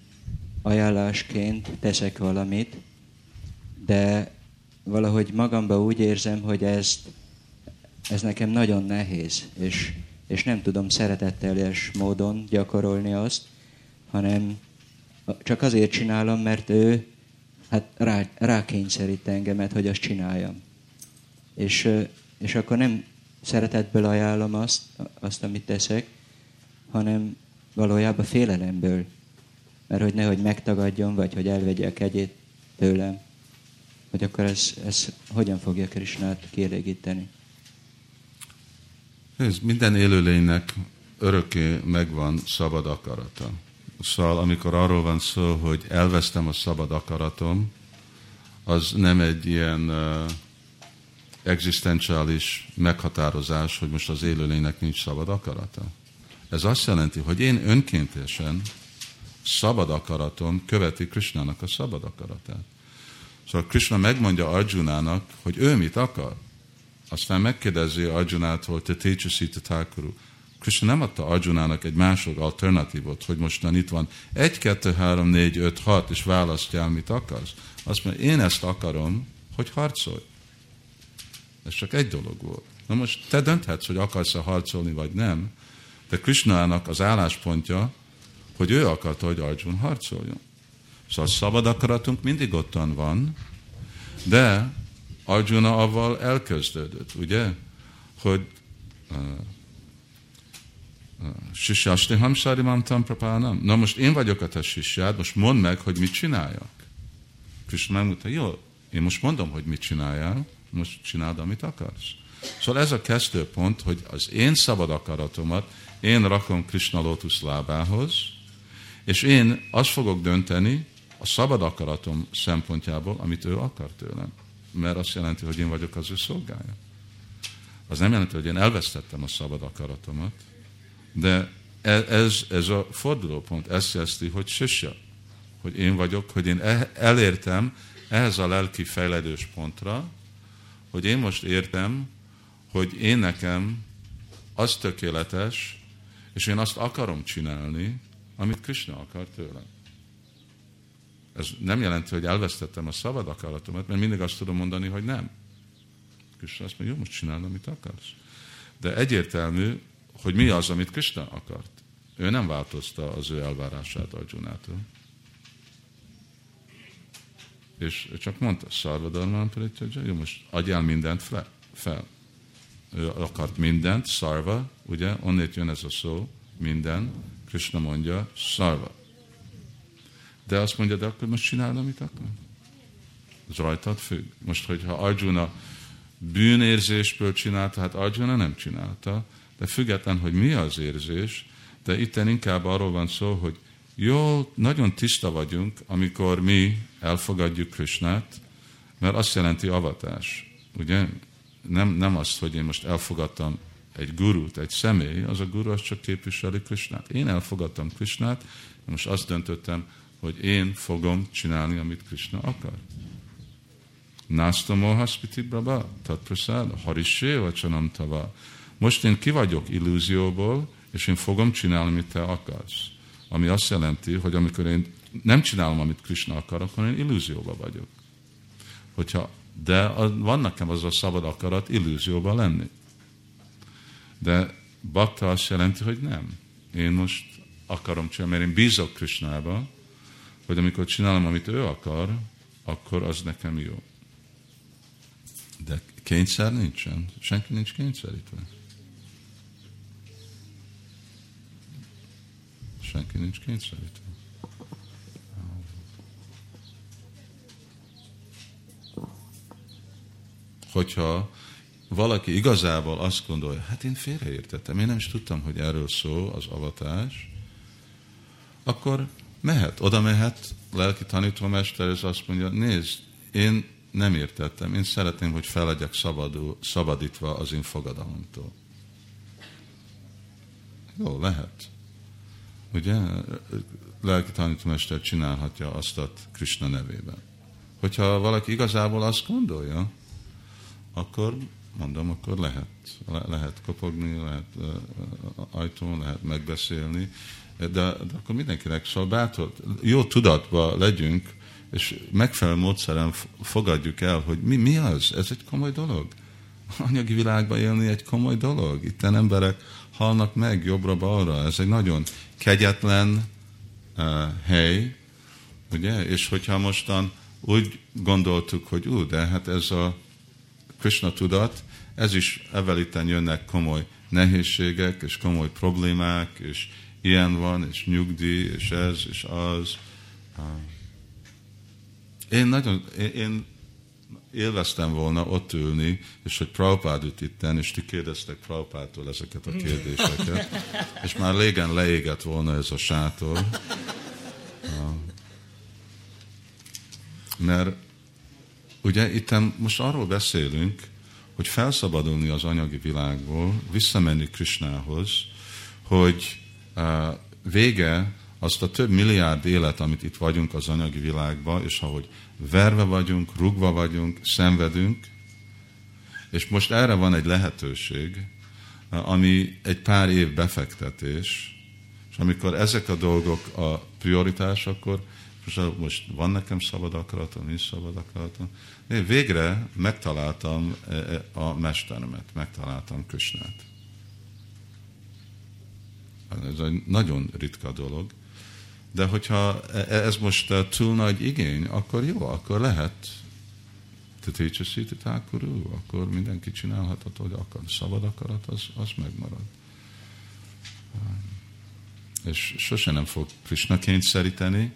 ajánlásként teszek valamit, de valahogy magamba úgy érzem, hogy ezt, ez nekem nagyon nehéz, és, és nem tudom szeretetteljes módon gyakorolni azt, hanem csak azért csinálom, mert ő hát rá, rákényszerít engemet, hogy azt csináljam. És, és akkor nem szeretetből ajánlom azt, azt, amit teszek, hanem valójában félelemből. Mert hogy nehogy megtagadjon, vagy hogy elvegye a kegyét tőlem. Hogy akkor ez, ez hogyan fogja Krisnát kielégíteni. Ez minden élőlénynek örökké megvan szabad akarata. Szóval amikor arról van szó, hogy elvesztem a szabad akaratom, az nem egy ilyen uh, egzisztenciális meghatározás, hogy most az élőlénynek nincs szabad akarata. Ez azt jelenti, hogy én önkéntesen szabad akaratom követi Krishnának a szabad akaratát. Szóval Krishna megmondja Arjunának, hogy ő mit akar. Aztán megkérdezi Arjunától, te técsüszi, te tákorú. Krishna nem adta Arjunának egy másod alternatívot, hogy mostan itt van 1, 2, 3, 4, 5, 6, és választjál, mit akarsz. Azt mondja, én ezt akarom, hogy harcolj. Ez csak egy dolog volt. Na most te dönthetsz, hogy akarsz-e harcolni, vagy nem, de Krishnának az álláspontja, hogy ő akarta, hogy Arjun harcoljon. Szóval szabad akaratunk mindig ottan van, de Arjuna avval elkezdődött, ugye? Hogy uh, uh, Sisasti Hamsari Mamtam Prapánam. Na most én vagyok a te sisjád, most mondd meg, hogy mit csináljak. Krishna megmondta, jó, én most mondom, hogy mit csináljál, most csináld, amit akarsz. Szóval ez a kezdőpont, hogy az én szabad akaratomat én rakom Krishna lótusz lábához, és én azt fogok dönteni a szabad akaratom szempontjából, amit ő akar tőlem. Mert azt jelenti, hogy én vagyok az ő szolgája. Az nem jelenti, hogy én elvesztettem a szabad akaratomat, de e- ez, ez a fordulópont, ezt jelenti, hogy sisja, hogy én vagyok, hogy én e- elértem ehhez a lelki fejledős pontra, hogy én most értem, hogy én nekem az tökéletes, és én azt akarom csinálni, amit Krishna akar tőlem. Ez nem jelenti, hogy elvesztettem a szabad akaratomat, mert mindig azt tudom mondani, hogy nem. Krishna azt mondja, jó, most csinálod, amit akarsz. De egyértelmű, hogy mi az, amit Krishna akart. Ő nem változta az ő elvárását Arjunától. És csak mondta, Szarvadarmán Parityaja, jó, most adjál mindent fel. Ő akart mindent, szarva, ugye, onnét jön ez a szó, minden, Krishna mondja, szarva. De azt mondja, de akkor most csinálod, amit akar? Az rajtad függ. Most, hogyha Arjuna bűnérzésből csinálta, hát Arjuna nem csinálta, de független, hogy mi az érzés, de itten inkább arról van szó, hogy jó, nagyon tiszta vagyunk, amikor mi elfogadjuk Krishnát, mert azt jelenti avatás. Ugye? Nem, nem azt, hogy én most elfogadtam egy gurút, egy személy, az a guru az csak képviseli Krishnát. Én elfogadtam Krishnát, most azt döntöttem, hogy én fogom csinálni, amit Krishna akar. Nászta mohaspiti braba, tat prasad, harisé vacsanam tava. Most én ki vagyok illúzióból, és én fogom csinálni, amit te akarsz. Ami azt jelenti, hogy amikor én nem csinálom, amit Krishna akar, akkor én illúzióba vagyok. Hogyha, de van nekem az a szabad akarat illúzióba lenni. De bakta azt jelenti, hogy nem. Én most akarom csinálni, mert én bízok Krishnába, hogy amikor csinálom, amit ő akar, akkor az nekem jó. De kényszer nincsen. Senki nincs kényszerítve. Senki nincs kényszerítve. Hogyha valaki igazából azt gondolja, hát én félreértettem, én nem is tudtam, hogy erről szól az avatás, akkor mehet, oda mehet lelki tanítómester ez azt mondja, nézd, én nem értettem, én szeretném, hogy fel szabadul, szabadítva az én fogadalomtól. Jó, lehet. Ugye? Lelki tanítómester csinálhatja azt a Krishna nevében. Hogyha valaki igazából azt gondolja, akkor mondom, akkor lehet. Le, lehet kopogni, lehet uh, ajtón, lehet megbeszélni, de, de akkor mindenkinek szóval bátor, jó tudatba legyünk, és megfelelő módszeren fogadjuk el, hogy mi, mi az? Ez egy komoly dolog. Anyagi világban élni egy komoly dolog. Itt emberek halnak meg jobbra-balra. Ez egy nagyon kegyetlen uh, hely, ugye? És hogyha mostan úgy gondoltuk, hogy ú, de hát ez a Krishna tudat, ez is eveliten jönnek komoly nehézségek, és komoly problémák, és ilyen van, és nyugdíj, és ez, és az. Én nagyon, én, én élveztem volna ott ülni, és hogy Prabhupád itt itten, és ti kérdeztek Prabhupától ezeket a kérdéseket, és már légen leégett volna ez a sátor. Mert ugye itt most arról beszélünk, hogy felszabadulni az anyagi világból, visszamenni Krisnához, hogy vége azt a több milliárd élet, amit itt vagyunk az anyagi világban, és ahogy verve vagyunk, rugva vagyunk, szenvedünk, és most erre van egy lehetőség, ami egy pár év befektetés, és amikor ezek a dolgok a prioritás, akkor most, most van nekem szabad akaratom, nincs szabad akaratom. Én végre megtaláltam e, e, a mesteremet, megtaláltam Kösnát. Ez egy nagyon ritka dolog. De hogyha e, ez most túl nagy igény, akkor jó, akkor lehet. Tetécseszíti tákorú, akkor mindenki csinálhatott, hogy akar. Szabad akarat, az, az megmarad. És sose nem fog Krishna kényszeríteni,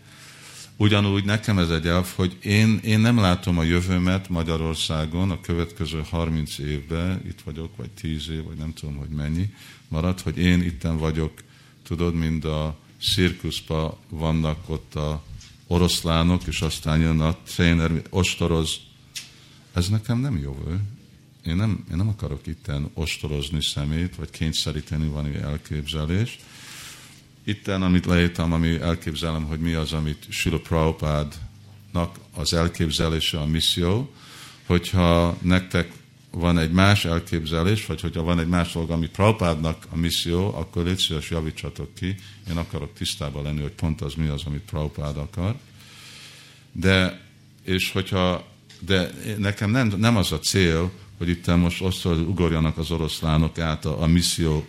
Ugyanúgy nekem ez egy elv, hogy én, én nem látom a jövőmet Magyarországon a következő 30 évben, itt vagyok, vagy 10 év, vagy nem tudom, hogy mennyi marad, hogy én itten vagyok, tudod, mind a cirkuszba vannak ott a oroszlánok, és aztán jön a tréner, ostoroz. Ez nekem nem jövő. Én nem, én nem akarok itten ostorozni szemét, vagy kényszeríteni valami elképzelést itten, amit leírtam, ami elképzelem, hogy mi az, amit Sila Prabhupádnak az elképzelése a misszió, hogyha nektek van egy más elképzelés, vagy hogyha van egy más dolog, ami Prabhupádnak a misszió, akkor légy szíves, javítsatok ki. Én akarok tisztában lenni, hogy pont az mi az, amit Prabhupád akar. De, és hogyha, de nekem nem, nem az a cél, hogy itt most osztól ugorjanak az oroszlánok át a, a misszió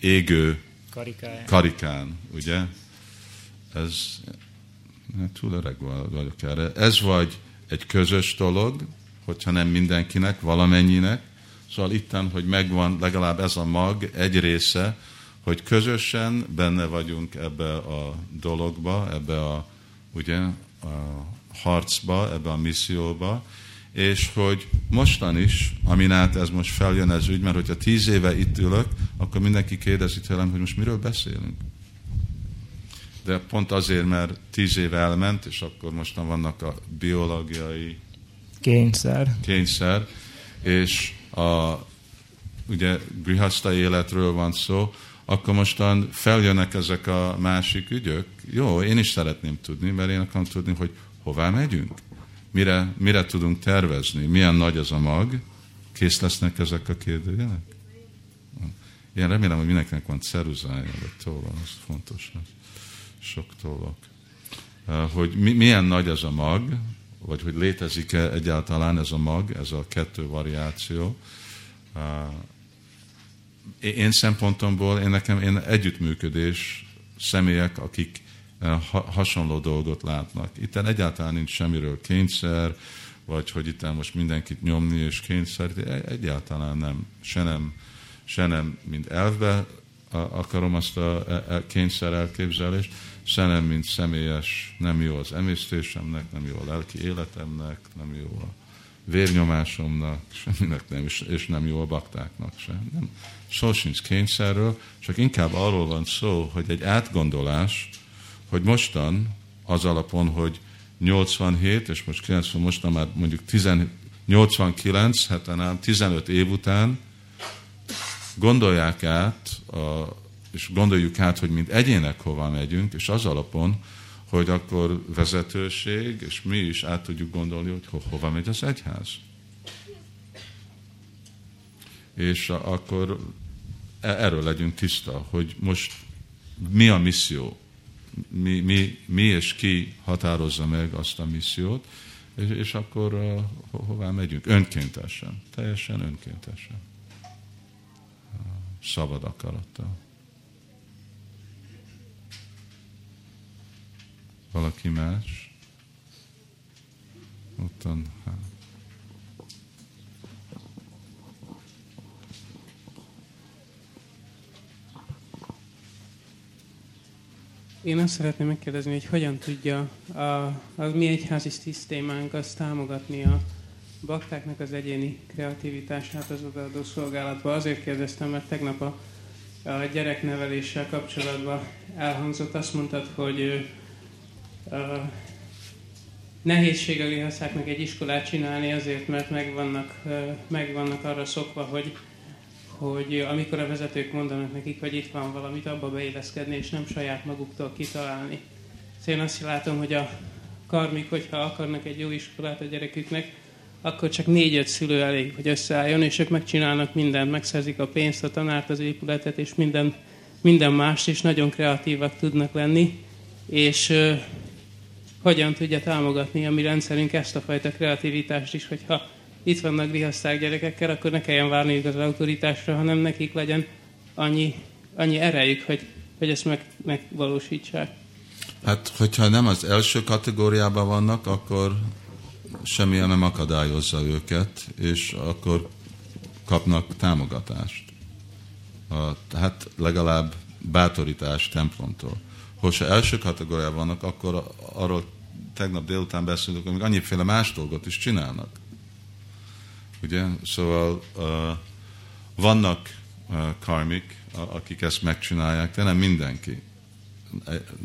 égő Karikáján. karikán, ugye? Ez, hát túl öreg vagyok erre. Ez vagy egy közös dolog, hogyha nem mindenkinek, valamennyinek. Szóval itten, hogy megvan legalább ez a mag egy része, hogy közösen benne vagyunk ebbe a dologba, ebbe a, ugye, a harcba, ebbe a misszióba, és hogy mostan is, amin át ez most feljön ez ügy, mert hogyha tíz éve itt ülök, akkor mindenki kérdezi tőlem, hogy most miről beszélünk. De pont azért, mert tíz éve elment, és akkor mostan vannak a biológiai kényszer, kényszer. És a, ugye grihaszta életről van szó, akkor mostan feljönnek ezek a másik ügyök. Jó, én is szeretném tudni, mert én akarom tudni, hogy hová megyünk. Mire, mire tudunk tervezni, milyen nagy az a mag, kész lesznek ezek a kérdőjelek? Én remélem, hogy mindenkinek van ceruzája, vagy tolla, az fontos, sok tollak. Hogy mi, milyen nagy az a mag, vagy hogy létezik-e egyáltalán ez a mag, ez a kettő variáció. Én szempontomból, én nekem én együttműködés személyek, akik hasonló dolgot látnak. Itt egyáltalán nincs semmiről kényszer, vagy hogy itt most mindenkit nyomni és kényszer, egyáltalán nem. Se nem, se nem mint elvbe akarom azt a e, e, kényszer elképzelést, se nem, mint személyes, nem jó az emésztésemnek, nem jó a lelki életemnek, nem jó a vérnyomásomnak, semminek nem, és nem jó a baktáknak sem. Nem. Szó sincs kényszerről, csak inkább arról van szó, hogy egy átgondolás, hogy mostan az alapon, hogy 87, és most 90, most már mondjuk 10, 89, hát 15 év után gondolják át, a, és gondoljuk át, hogy mint egyének hova megyünk, és az alapon, hogy akkor vezetőség, és mi is át tudjuk gondolni, hogy ho, hova megy az egyház. És akkor e, erről legyünk tiszta, hogy most mi a misszió, mi, mi, mi és ki határozza meg azt a missziót, és, és akkor uh, ho, hová megyünk? Önkéntesen, teljesen önkéntesen. Szabad akarattal. Valaki más? Ottan, hát. Én azt szeretném megkérdezni, hogy hogyan tudja a, az mi egyházi szisztémánk azt támogatni a baktáknak az egyéni kreativitását az odaadó szolgálatba. Azért kérdeztem, mert tegnap a, a gyerekneveléssel kapcsolatban elhangzott, azt mondtad, hogy a nehézség a lihaszáknak egy iskolát csinálni azért, mert megvannak, megvannak arra szokva, hogy, hogy amikor a vezetők mondanak nekik, hogy itt van valamit, abba beilleszkedni, és nem saját maguktól kitalálni. Szóval én azt látom, hogy a karmik, hogyha akarnak egy jó iskolát a gyereküknek, akkor csak négy-öt szülő elég, hogy összeálljon, és ők megcsinálnak mindent, megszerzik a pénzt, a tanárt, az épületet, és minden, minden mást, és nagyon kreatívak tudnak lenni, és hogyan tudja támogatni a mi rendszerünk ezt a fajta kreativitást is, hogyha itt vannak rihaszták gyerekekkel, akkor ne kelljen várniuk az autoritásra, hanem nekik legyen annyi, annyi erejük, hogy, hogy ezt meg, megvalósítsák. Hát, hogyha nem az első kategóriában vannak, akkor semmilyen nem akadályozza őket, és akkor kapnak támogatást. Hát legalább bátorítást templomtól hogyha első kategóriában vannak, akkor arról tegnap délután beszélünk, még annyiféle más dolgot is csinálnak. Ugye? Szóval uh, vannak uh, karmik, akik ezt megcsinálják, de nem mindenki.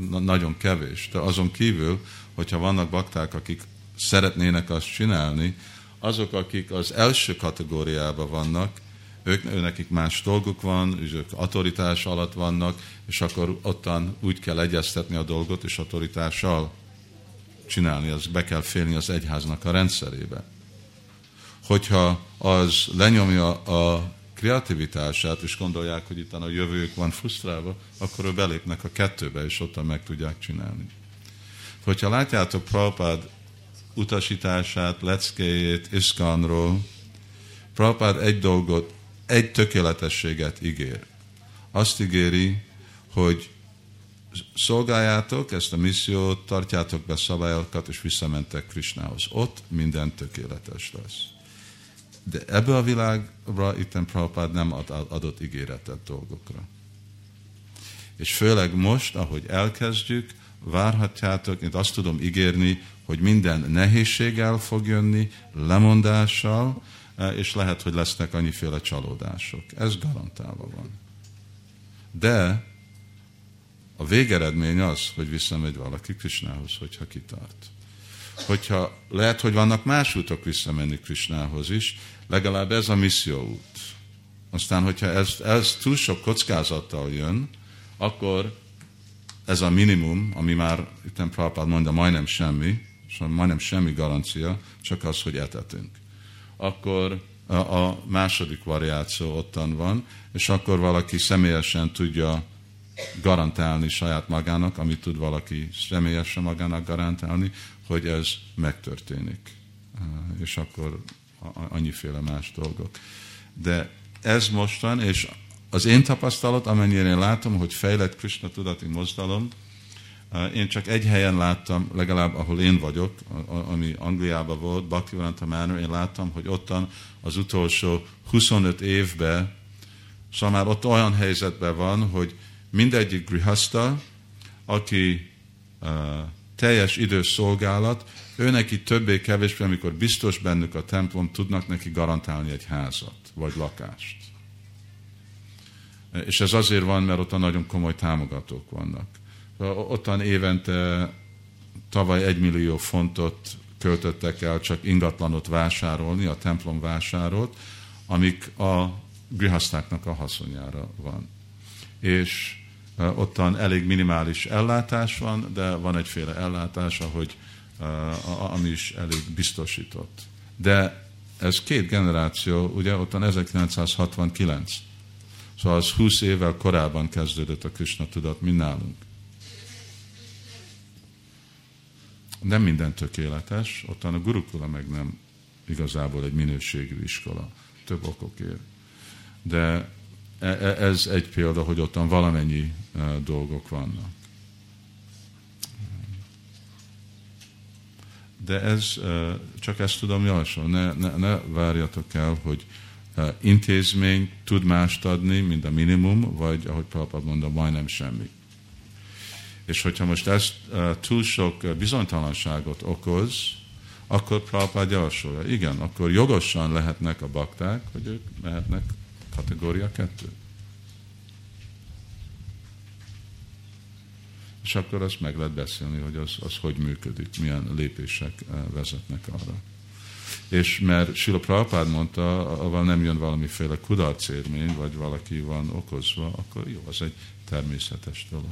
Na, nagyon kevés. De azon kívül, hogyha vannak bakták, akik szeretnének azt csinálni, azok, akik az első kategóriában vannak, ők, nekik más dolguk van, ők autoritás alatt vannak, és akkor ottan úgy kell egyeztetni a dolgot, és autoritással csinálni, az be kell félni az egyháznak a rendszerébe. Hogyha az lenyomja a kreativitását, és gondolják, hogy itt a jövőjük van frusztrálva, akkor ő belépnek a kettőbe, és ottan meg tudják csinálni. Hogyha látjátok Prabhupád utasítását, leckéjét Iskanról, Prabhupád egy dolgot egy tökéletességet ígér. Azt ígéri, hogy szolgáljátok ezt a missziót, tartjátok be szabályokat, és visszamentek Krisnához. Ott minden tökéletes lesz. De ebbe a világra itten Prabhupád nem ad, adott ígéretet dolgokra. És főleg most, ahogy elkezdjük, várhatjátok, én azt tudom ígérni, hogy minden nehézséggel fog jönni, lemondással, Eh, és lehet, hogy lesznek annyiféle csalódások. Ez garantálva van. De a végeredmény az, hogy visszamegy valaki Krisnához, hogyha kitart. Hogyha lehet, hogy vannak más útok visszamenni Krisnához is, legalább ez a út. Aztán, hogyha ez, ez túl sok kockázattal jön, akkor ez a minimum, ami már itt Prabhupád mondja, majdnem semmi, és majdnem semmi garancia, csak az, hogy etetünk akkor a, a második variáció ottan van, és akkor valaki személyesen tudja garantálni saját magának, amit tud valaki személyesen magának garantálni, hogy ez megtörténik. És akkor annyiféle más dolgok. De ez mostan, és az én tapasztalat, amennyire én látom, hogy fejlett Krishna tudati mozdalom, én csak egy helyen láttam, legalább ahol én vagyok, ami Angliában volt, Bhaktivedanta Manor, én láttam, hogy ottan az utolsó 25 évben, szóval már ott olyan helyzetben van, hogy mindegyik grihasta, aki uh, teljes idős szolgálat, ő neki többé-kevésbé, amikor biztos bennük a templom, tudnak neki garantálni egy házat, vagy lakást. És ez azért van, mert ott nagyon komoly támogatók vannak ottan évente tavaly egy millió fontot költöttek el csak ingatlanot vásárolni, a templom vásárolt, amik a grihasztáknak a haszonjára van. És ottan elég minimális ellátás van, de van egyféle ellátás, ahogy, ami is elég biztosított. De ez két generáció, ugye ottan 1969. Szóval az 20 évvel korábban kezdődött a Krishna tudat, mint nálunk. Nem minden tökéletes, ottan a gurukula meg nem igazából egy minőségű iskola, több okokért. De ez egy példa, hogy ottan valamennyi e, dolgok vannak. De ez, csak ezt tudom javasolni, ne, ne, ne várjatok el, hogy intézmény tud mást adni, mint a minimum, vagy ahogy Prabhupád mondta, majdnem semmi. És hogyha most ez túl sok bizonytalanságot okoz, akkor Prabhupád javasolja, igen, akkor jogosan lehetnek a bakták, hogy ők mehetnek kategória kettő. És akkor azt meg lehet beszélni, hogy az, az hogy működik, milyen lépések vezetnek arra. És mert Sila Prabhupád mondta, avval nem jön valamiféle kudarcérmény, vagy valaki van okozva, akkor jó, az egy természetes dolog.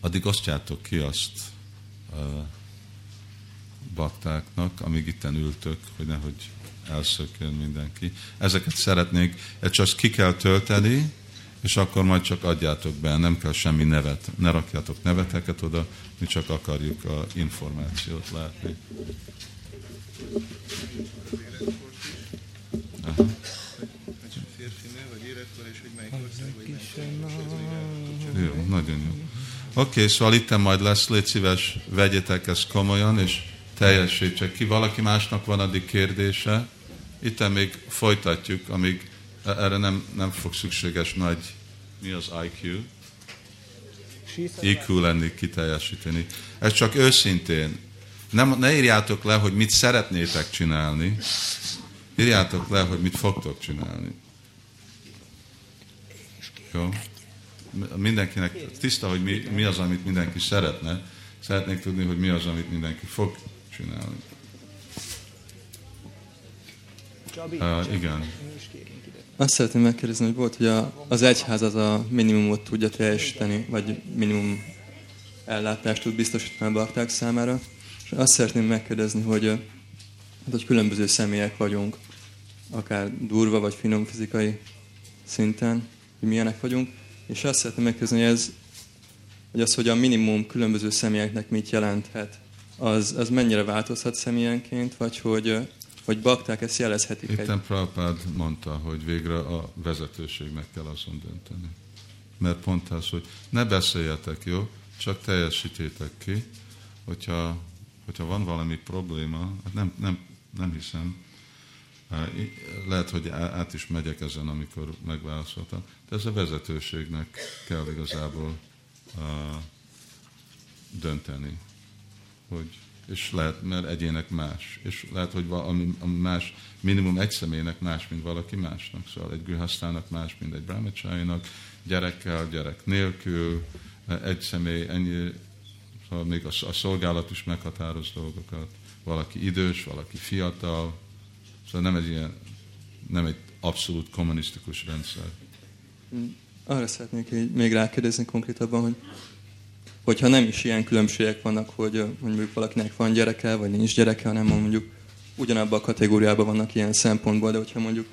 Addig osztjátok ki azt a baktáknak, amíg itten ültök, hogy nehogy elszökjön mindenki. Ezeket szeretnék, csak ki kell tölteni, és akkor majd csak adjátok be, nem kell semmi nevet, ne rakjátok neveteket oda, mi csak akarjuk a információt látni. Aha. Jó, nagyon jó. Oké, okay, szóval itt majd lesz, légy szíves, vegyetek ezt komolyan, és teljesítsek ki. Valaki másnak van addig kérdése? Itt még folytatjuk, amíg erre nem, nem fog szükséges nagy, mi az IQ? IQ lenni, kiteljesíteni. Ez csak őszintén. Nem, ne írjátok le, hogy mit szeretnétek csinálni, írjátok le, hogy mit fogtok csinálni. Jó? Mindenkinek tiszta, hogy mi, mi az, amit mindenki szeretne. Szeretnék tudni, hogy mi az, amit mindenki fog csinálni. Uh, igen. Azt szeretném megkérdezni, hogy volt, hogy a, az egyház az a minimumot tudja teljesíteni, vagy minimum ellátást tud biztosítani a bakták számára. És azt szeretném megkérdezni, hogy, hát, hogy különböző személyek vagyunk, akár durva vagy finom fizikai szinten, hogy milyenek vagyunk, és azt szeretném megkérdezni, hogy ez, hogy az, hogy a minimum különböző személyeknek mit jelenthet, az, az mennyire változhat személyenként, vagy hogy, hogy bakták ezt jelezhetik? Itten egy... Prabhupád mondta, hogy végre a vezetőségnek kell azon dönteni. Mert pont az, hogy ne beszéljetek, jó? Csak teljesítétek ki. Hogyha, hogyha van valami probléma, hát nem, nem, nem hiszem, lehet, hogy át is megyek ezen, amikor megválaszoltam, de ez a vezetőségnek kell igazából uh, dönteni, hogy és lehet, mert egyének más, és lehet, hogy valami más, minimum egy személynek más, mint valaki másnak, szóval egy grihasztának más, mint egy brahmacsáinak, gyerekkel, gyerek nélkül, egy személy, ennyi, szóval még a, a szolgálat is meghatároz dolgokat, valaki idős, valaki fiatal, szóval nem egy ilyen, nem egy abszolút kommunisztikus rendszer. Arra szeretnék még rákérdezni konkrétabban, hogy hogyha nem is ilyen különbségek vannak, hogy mondjuk valakinek van gyereke, vagy nincs gyereke, hanem mondjuk ugyanabban a kategóriában vannak ilyen szempontból, de hogyha mondjuk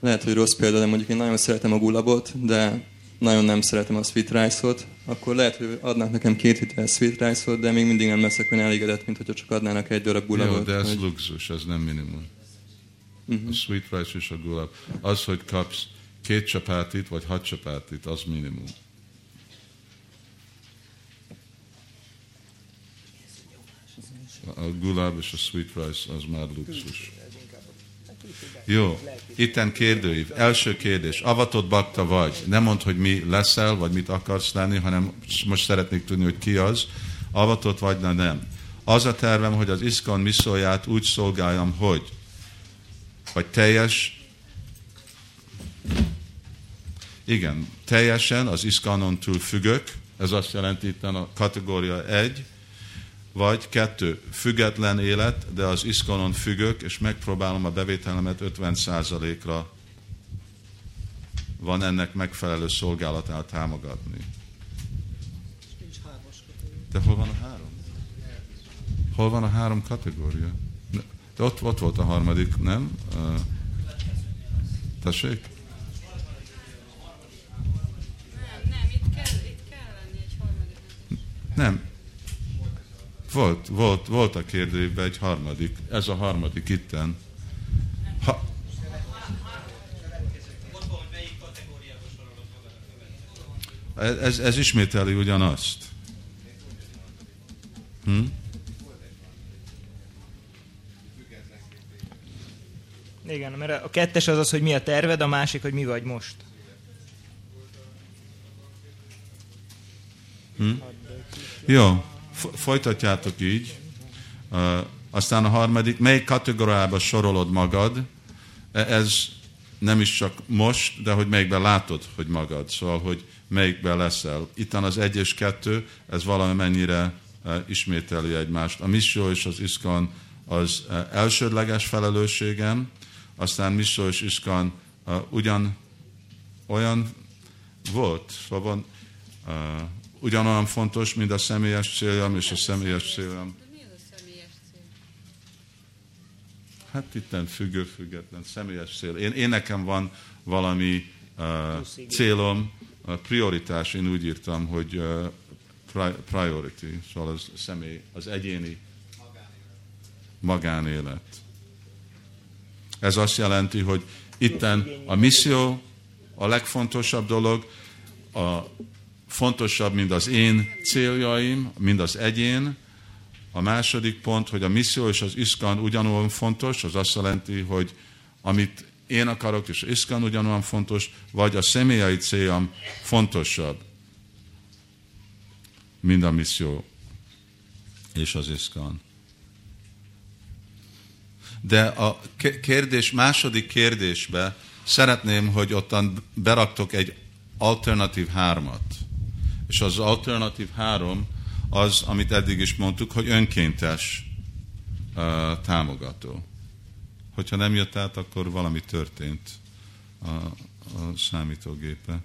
lehet, hogy rossz példa, de mondjuk én nagyon szeretem a gulabot, de nagyon nem szeretem a sweet rice-ot, akkor lehet, hogy adnak nekem két hitel sweet rice-ot, de még mindig nem leszek olyan elégedett, mint hogyha csak adnának egy darab gulabot. Jó, de ez vagy... luxus, ez nem minimum. Uh-huh. A sweet rice és a gulab. Az, hogy kapsz két csapátit, vagy hat csapátit, az minimum. A gulab és a sweet rice az már luxus. Jó, itten kérdőív. Első kérdés. Avatott bakta vagy. Nem mond, hogy mi leszel, vagy mit akarsz lenni, hanem most szeretnék tudni, hogy ki az. Avatott vagy, na nem. Az a tervem, hogy az iszkon miszóját úgy szolgáljam, hogy vagy teljes igen, teljesen az iszkanon túl függök, Ez azt jelenti itt a kategória egy, vagy kettő, független élet, de az iszkonon függök, és megpróbálom a bevételemet 50%-ra van ennek megfelelő szolgálatát támogatni. De hol van a három? Hol van a három kategória? De ott, ott volt a harmadik, nem? Tessék? Nem, nem, itt kell, itt kell lenni egy harmadik. Nem. Volt, volt, volt a kérdőjében egy harmadik. Ez a harmadik itten. Ha, ez, ez ismételi ugyanazt. Hm? Igen, mert a kettes az az, hogy mi a terved, a másik, hogy mi vagy most. Hm? Jó, folytatjátok így. Aztán a harmadik, melyik kategóriába sorolod magad? E- Ez nem is csak most, de hogy melyikben látod, hogy magad. Szóval, hogy melyikben leszel. Itt az egy és kettő, ez valamennyire uh, ismételi egymást. A misszió és az iszkan az uh, elsődleges felelősségem, aztán misszió és iszkan ugyan olyan volt, szóval uh, ugyanolyan fontos, mint a személyes céljam és a személyes céljam. De mi az a személyes cél? Hát itten függő, független, személyes cél. Én, én nekem van valami uh, célom, uh, prioritás, én úgy írtam, hogy uh, pri- priority, szóval az személy, az egyéni magánélet. Ez azt jelenti, hogy itten a misszió a legfontosabb dolog, a fontosabb, mint az én céljaim, mint az egyén. A második pont, hogy a misszió és az iszkan ugyanolyan fontos, az azt jelenti, hogy amit én akarok, és iszkan ugyanolyan fontos, vagy a személyai céljam fontosabb, mint a misszió és az iszkan. De a kérdés, második kérdésbe szeretném, hogy ottan beraktok egy alternatív hármat. És az alternatív három az, amit eddig is mondtuk, hogy önkéntes uh, támogató. Hogyha nem jött át, akkor valami történt a, a számítógépe.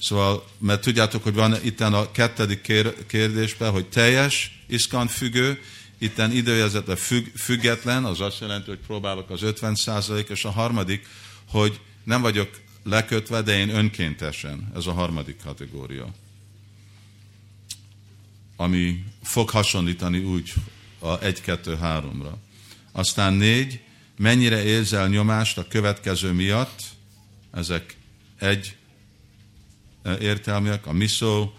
Szóval, mert tudjátok, hogy van itten a kettedik kér, kérdésben, hogy teljes iszkan függő, itten időjelzetre függ, független, az azt jelenti, hogy próbálok az 50% és a harmadik, hogy nem vagyok lekötve, de én önkéntesen. Ez a harmadik kategória. Ami fog hasonlítani úgy a 1-2-3-ra. Aztán négy, mennyire érzel nyomást a következő miatt, ezek egy értelmiek, a miszó,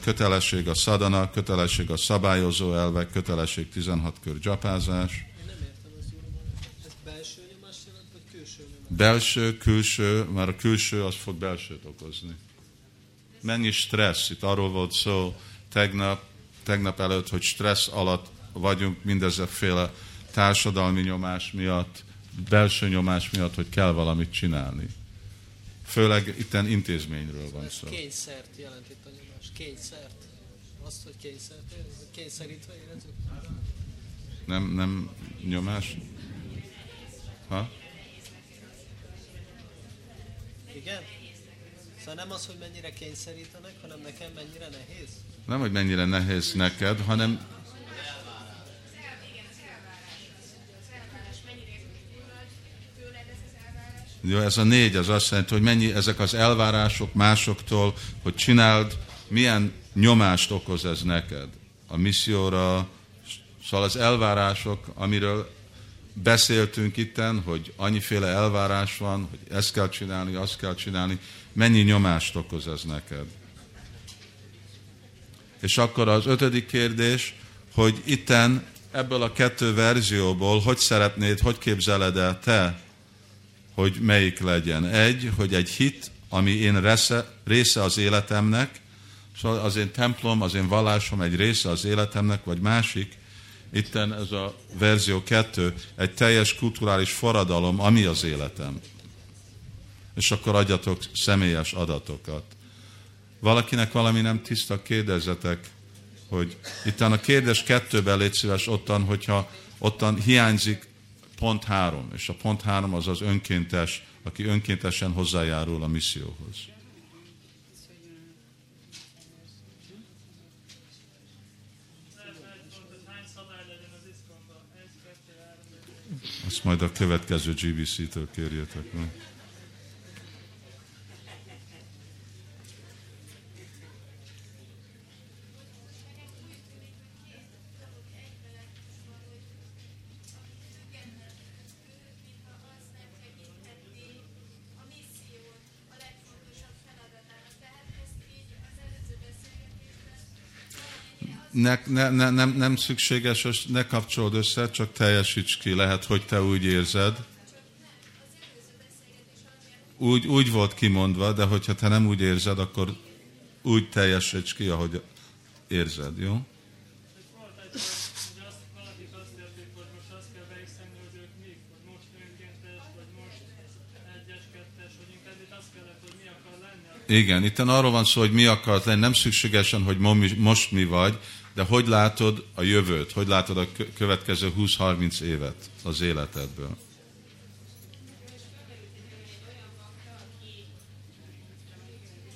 kötelesség a szadana, kötelesség a szabályozó elvek, kötelesség 16 kör gyapázás, Belső, külső, már a külső az fog belsőt okozni. Mennyi stressz, itt arról volt szó tegnap, tegnap előtt, hogy stressz alatt vagyunk mindezeféle társadalmi nyomás miatt, belső nyomás miatt, hogy kell valamit csinálni. Főleg itten intézményről van szó. Kényszert jelent itt a nyomás. Kényszert. Azt, hogy kényszert. Kényszerítve érezzük. Nem, nem nyomás? Ha? Igen? Szóval nem az, hogy mennyire kényszerítenek, hanem nekem mennyire nehéz. Nem, hogy mennyire nehéz neked, hanem Jó, ez a négy, az azt jelenti, hogy mennyi ezek az elvárások másoktól, hogy csináld, milyen nyomást okoz ez neked a misszióra. Szóval az elvárások, amiről beszéltünk itten, hogy annyiféle elvárás van, hogy ezt kell csinálni, azt kell csinálni, mennyi nyomást okoz ez neked. És akkor az ötödik kérdés, hogy itten ebből a kettő verzióból hogy szeretnéd, hogy képzeled el te, hogy melyik legyen. Egy, hogy egy hit, ami én része, része az életemnek, szóval az én templom, az én vallásom egy része az életemnek, vagy másik, itten ez a verzió kettő, egy teljes kulturális forradalom, ami az életem. És akkor adjatok személyes adatokat. valakinek valami nem tiszta, kérdezzetek, hogy itt a kérdés kettőben légy szíves ottan, hogyha ottan hiányzik pont három, és a pont három az az önkéntes, aki önkéntesen hozzájárul a misszióhoz. Azt majd a következő GBC-től kérjétek meg. Ne, ne, ne, nem, nem szükséges, ne kapcsolod össze, csak teljesíts ki. Lehet, hogy te úgy érzed. Úgy, úgy volt kimondva, de hogyha te nem úgy érzed, akkor úgy teljesíts ki, ahogy érzed, jó? Igen, itt arról van szó, hogy mi akart lenni, nem szükségesen, hogy mo- most mi vagy, de hogy látod a jövőt, hogy látod a kö- következő 20-30 évet az életedből.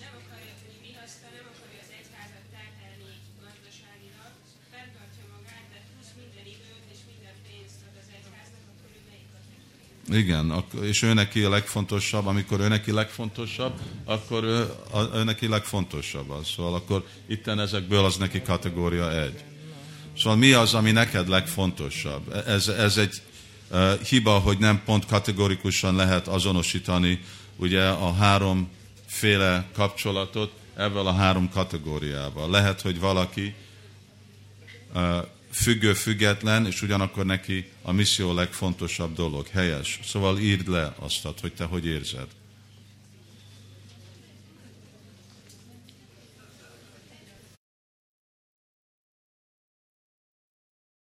nem akarja, hogy vihaszta, nem akarja az egyházat terhelni gazdaságilag, fenntartja magát, de plusz minden időt és minden pénzt ad az egyháznak, akkor ő melyik kategória? Igen, és ő neki a legfontosabb, amikor ő neki legfontosabb, akkor ő, a, neki legfontosabb az. Szóval akkor itten ezekből az neki kategória egy. Szóval mi az, ami neked legfontosabb? Ez, ez egy uh, hiba, hogy nem pont kategorikusan lehet azonosítani ugye a háromféle kapcsolatot ebből a három kategóriával. Lehet, hogy valaki uh, függő, független, és ugyanakkor neki a misszió legfontosabb dolog. Helyes. Szóval írd le azt, hogy te hogy érzed.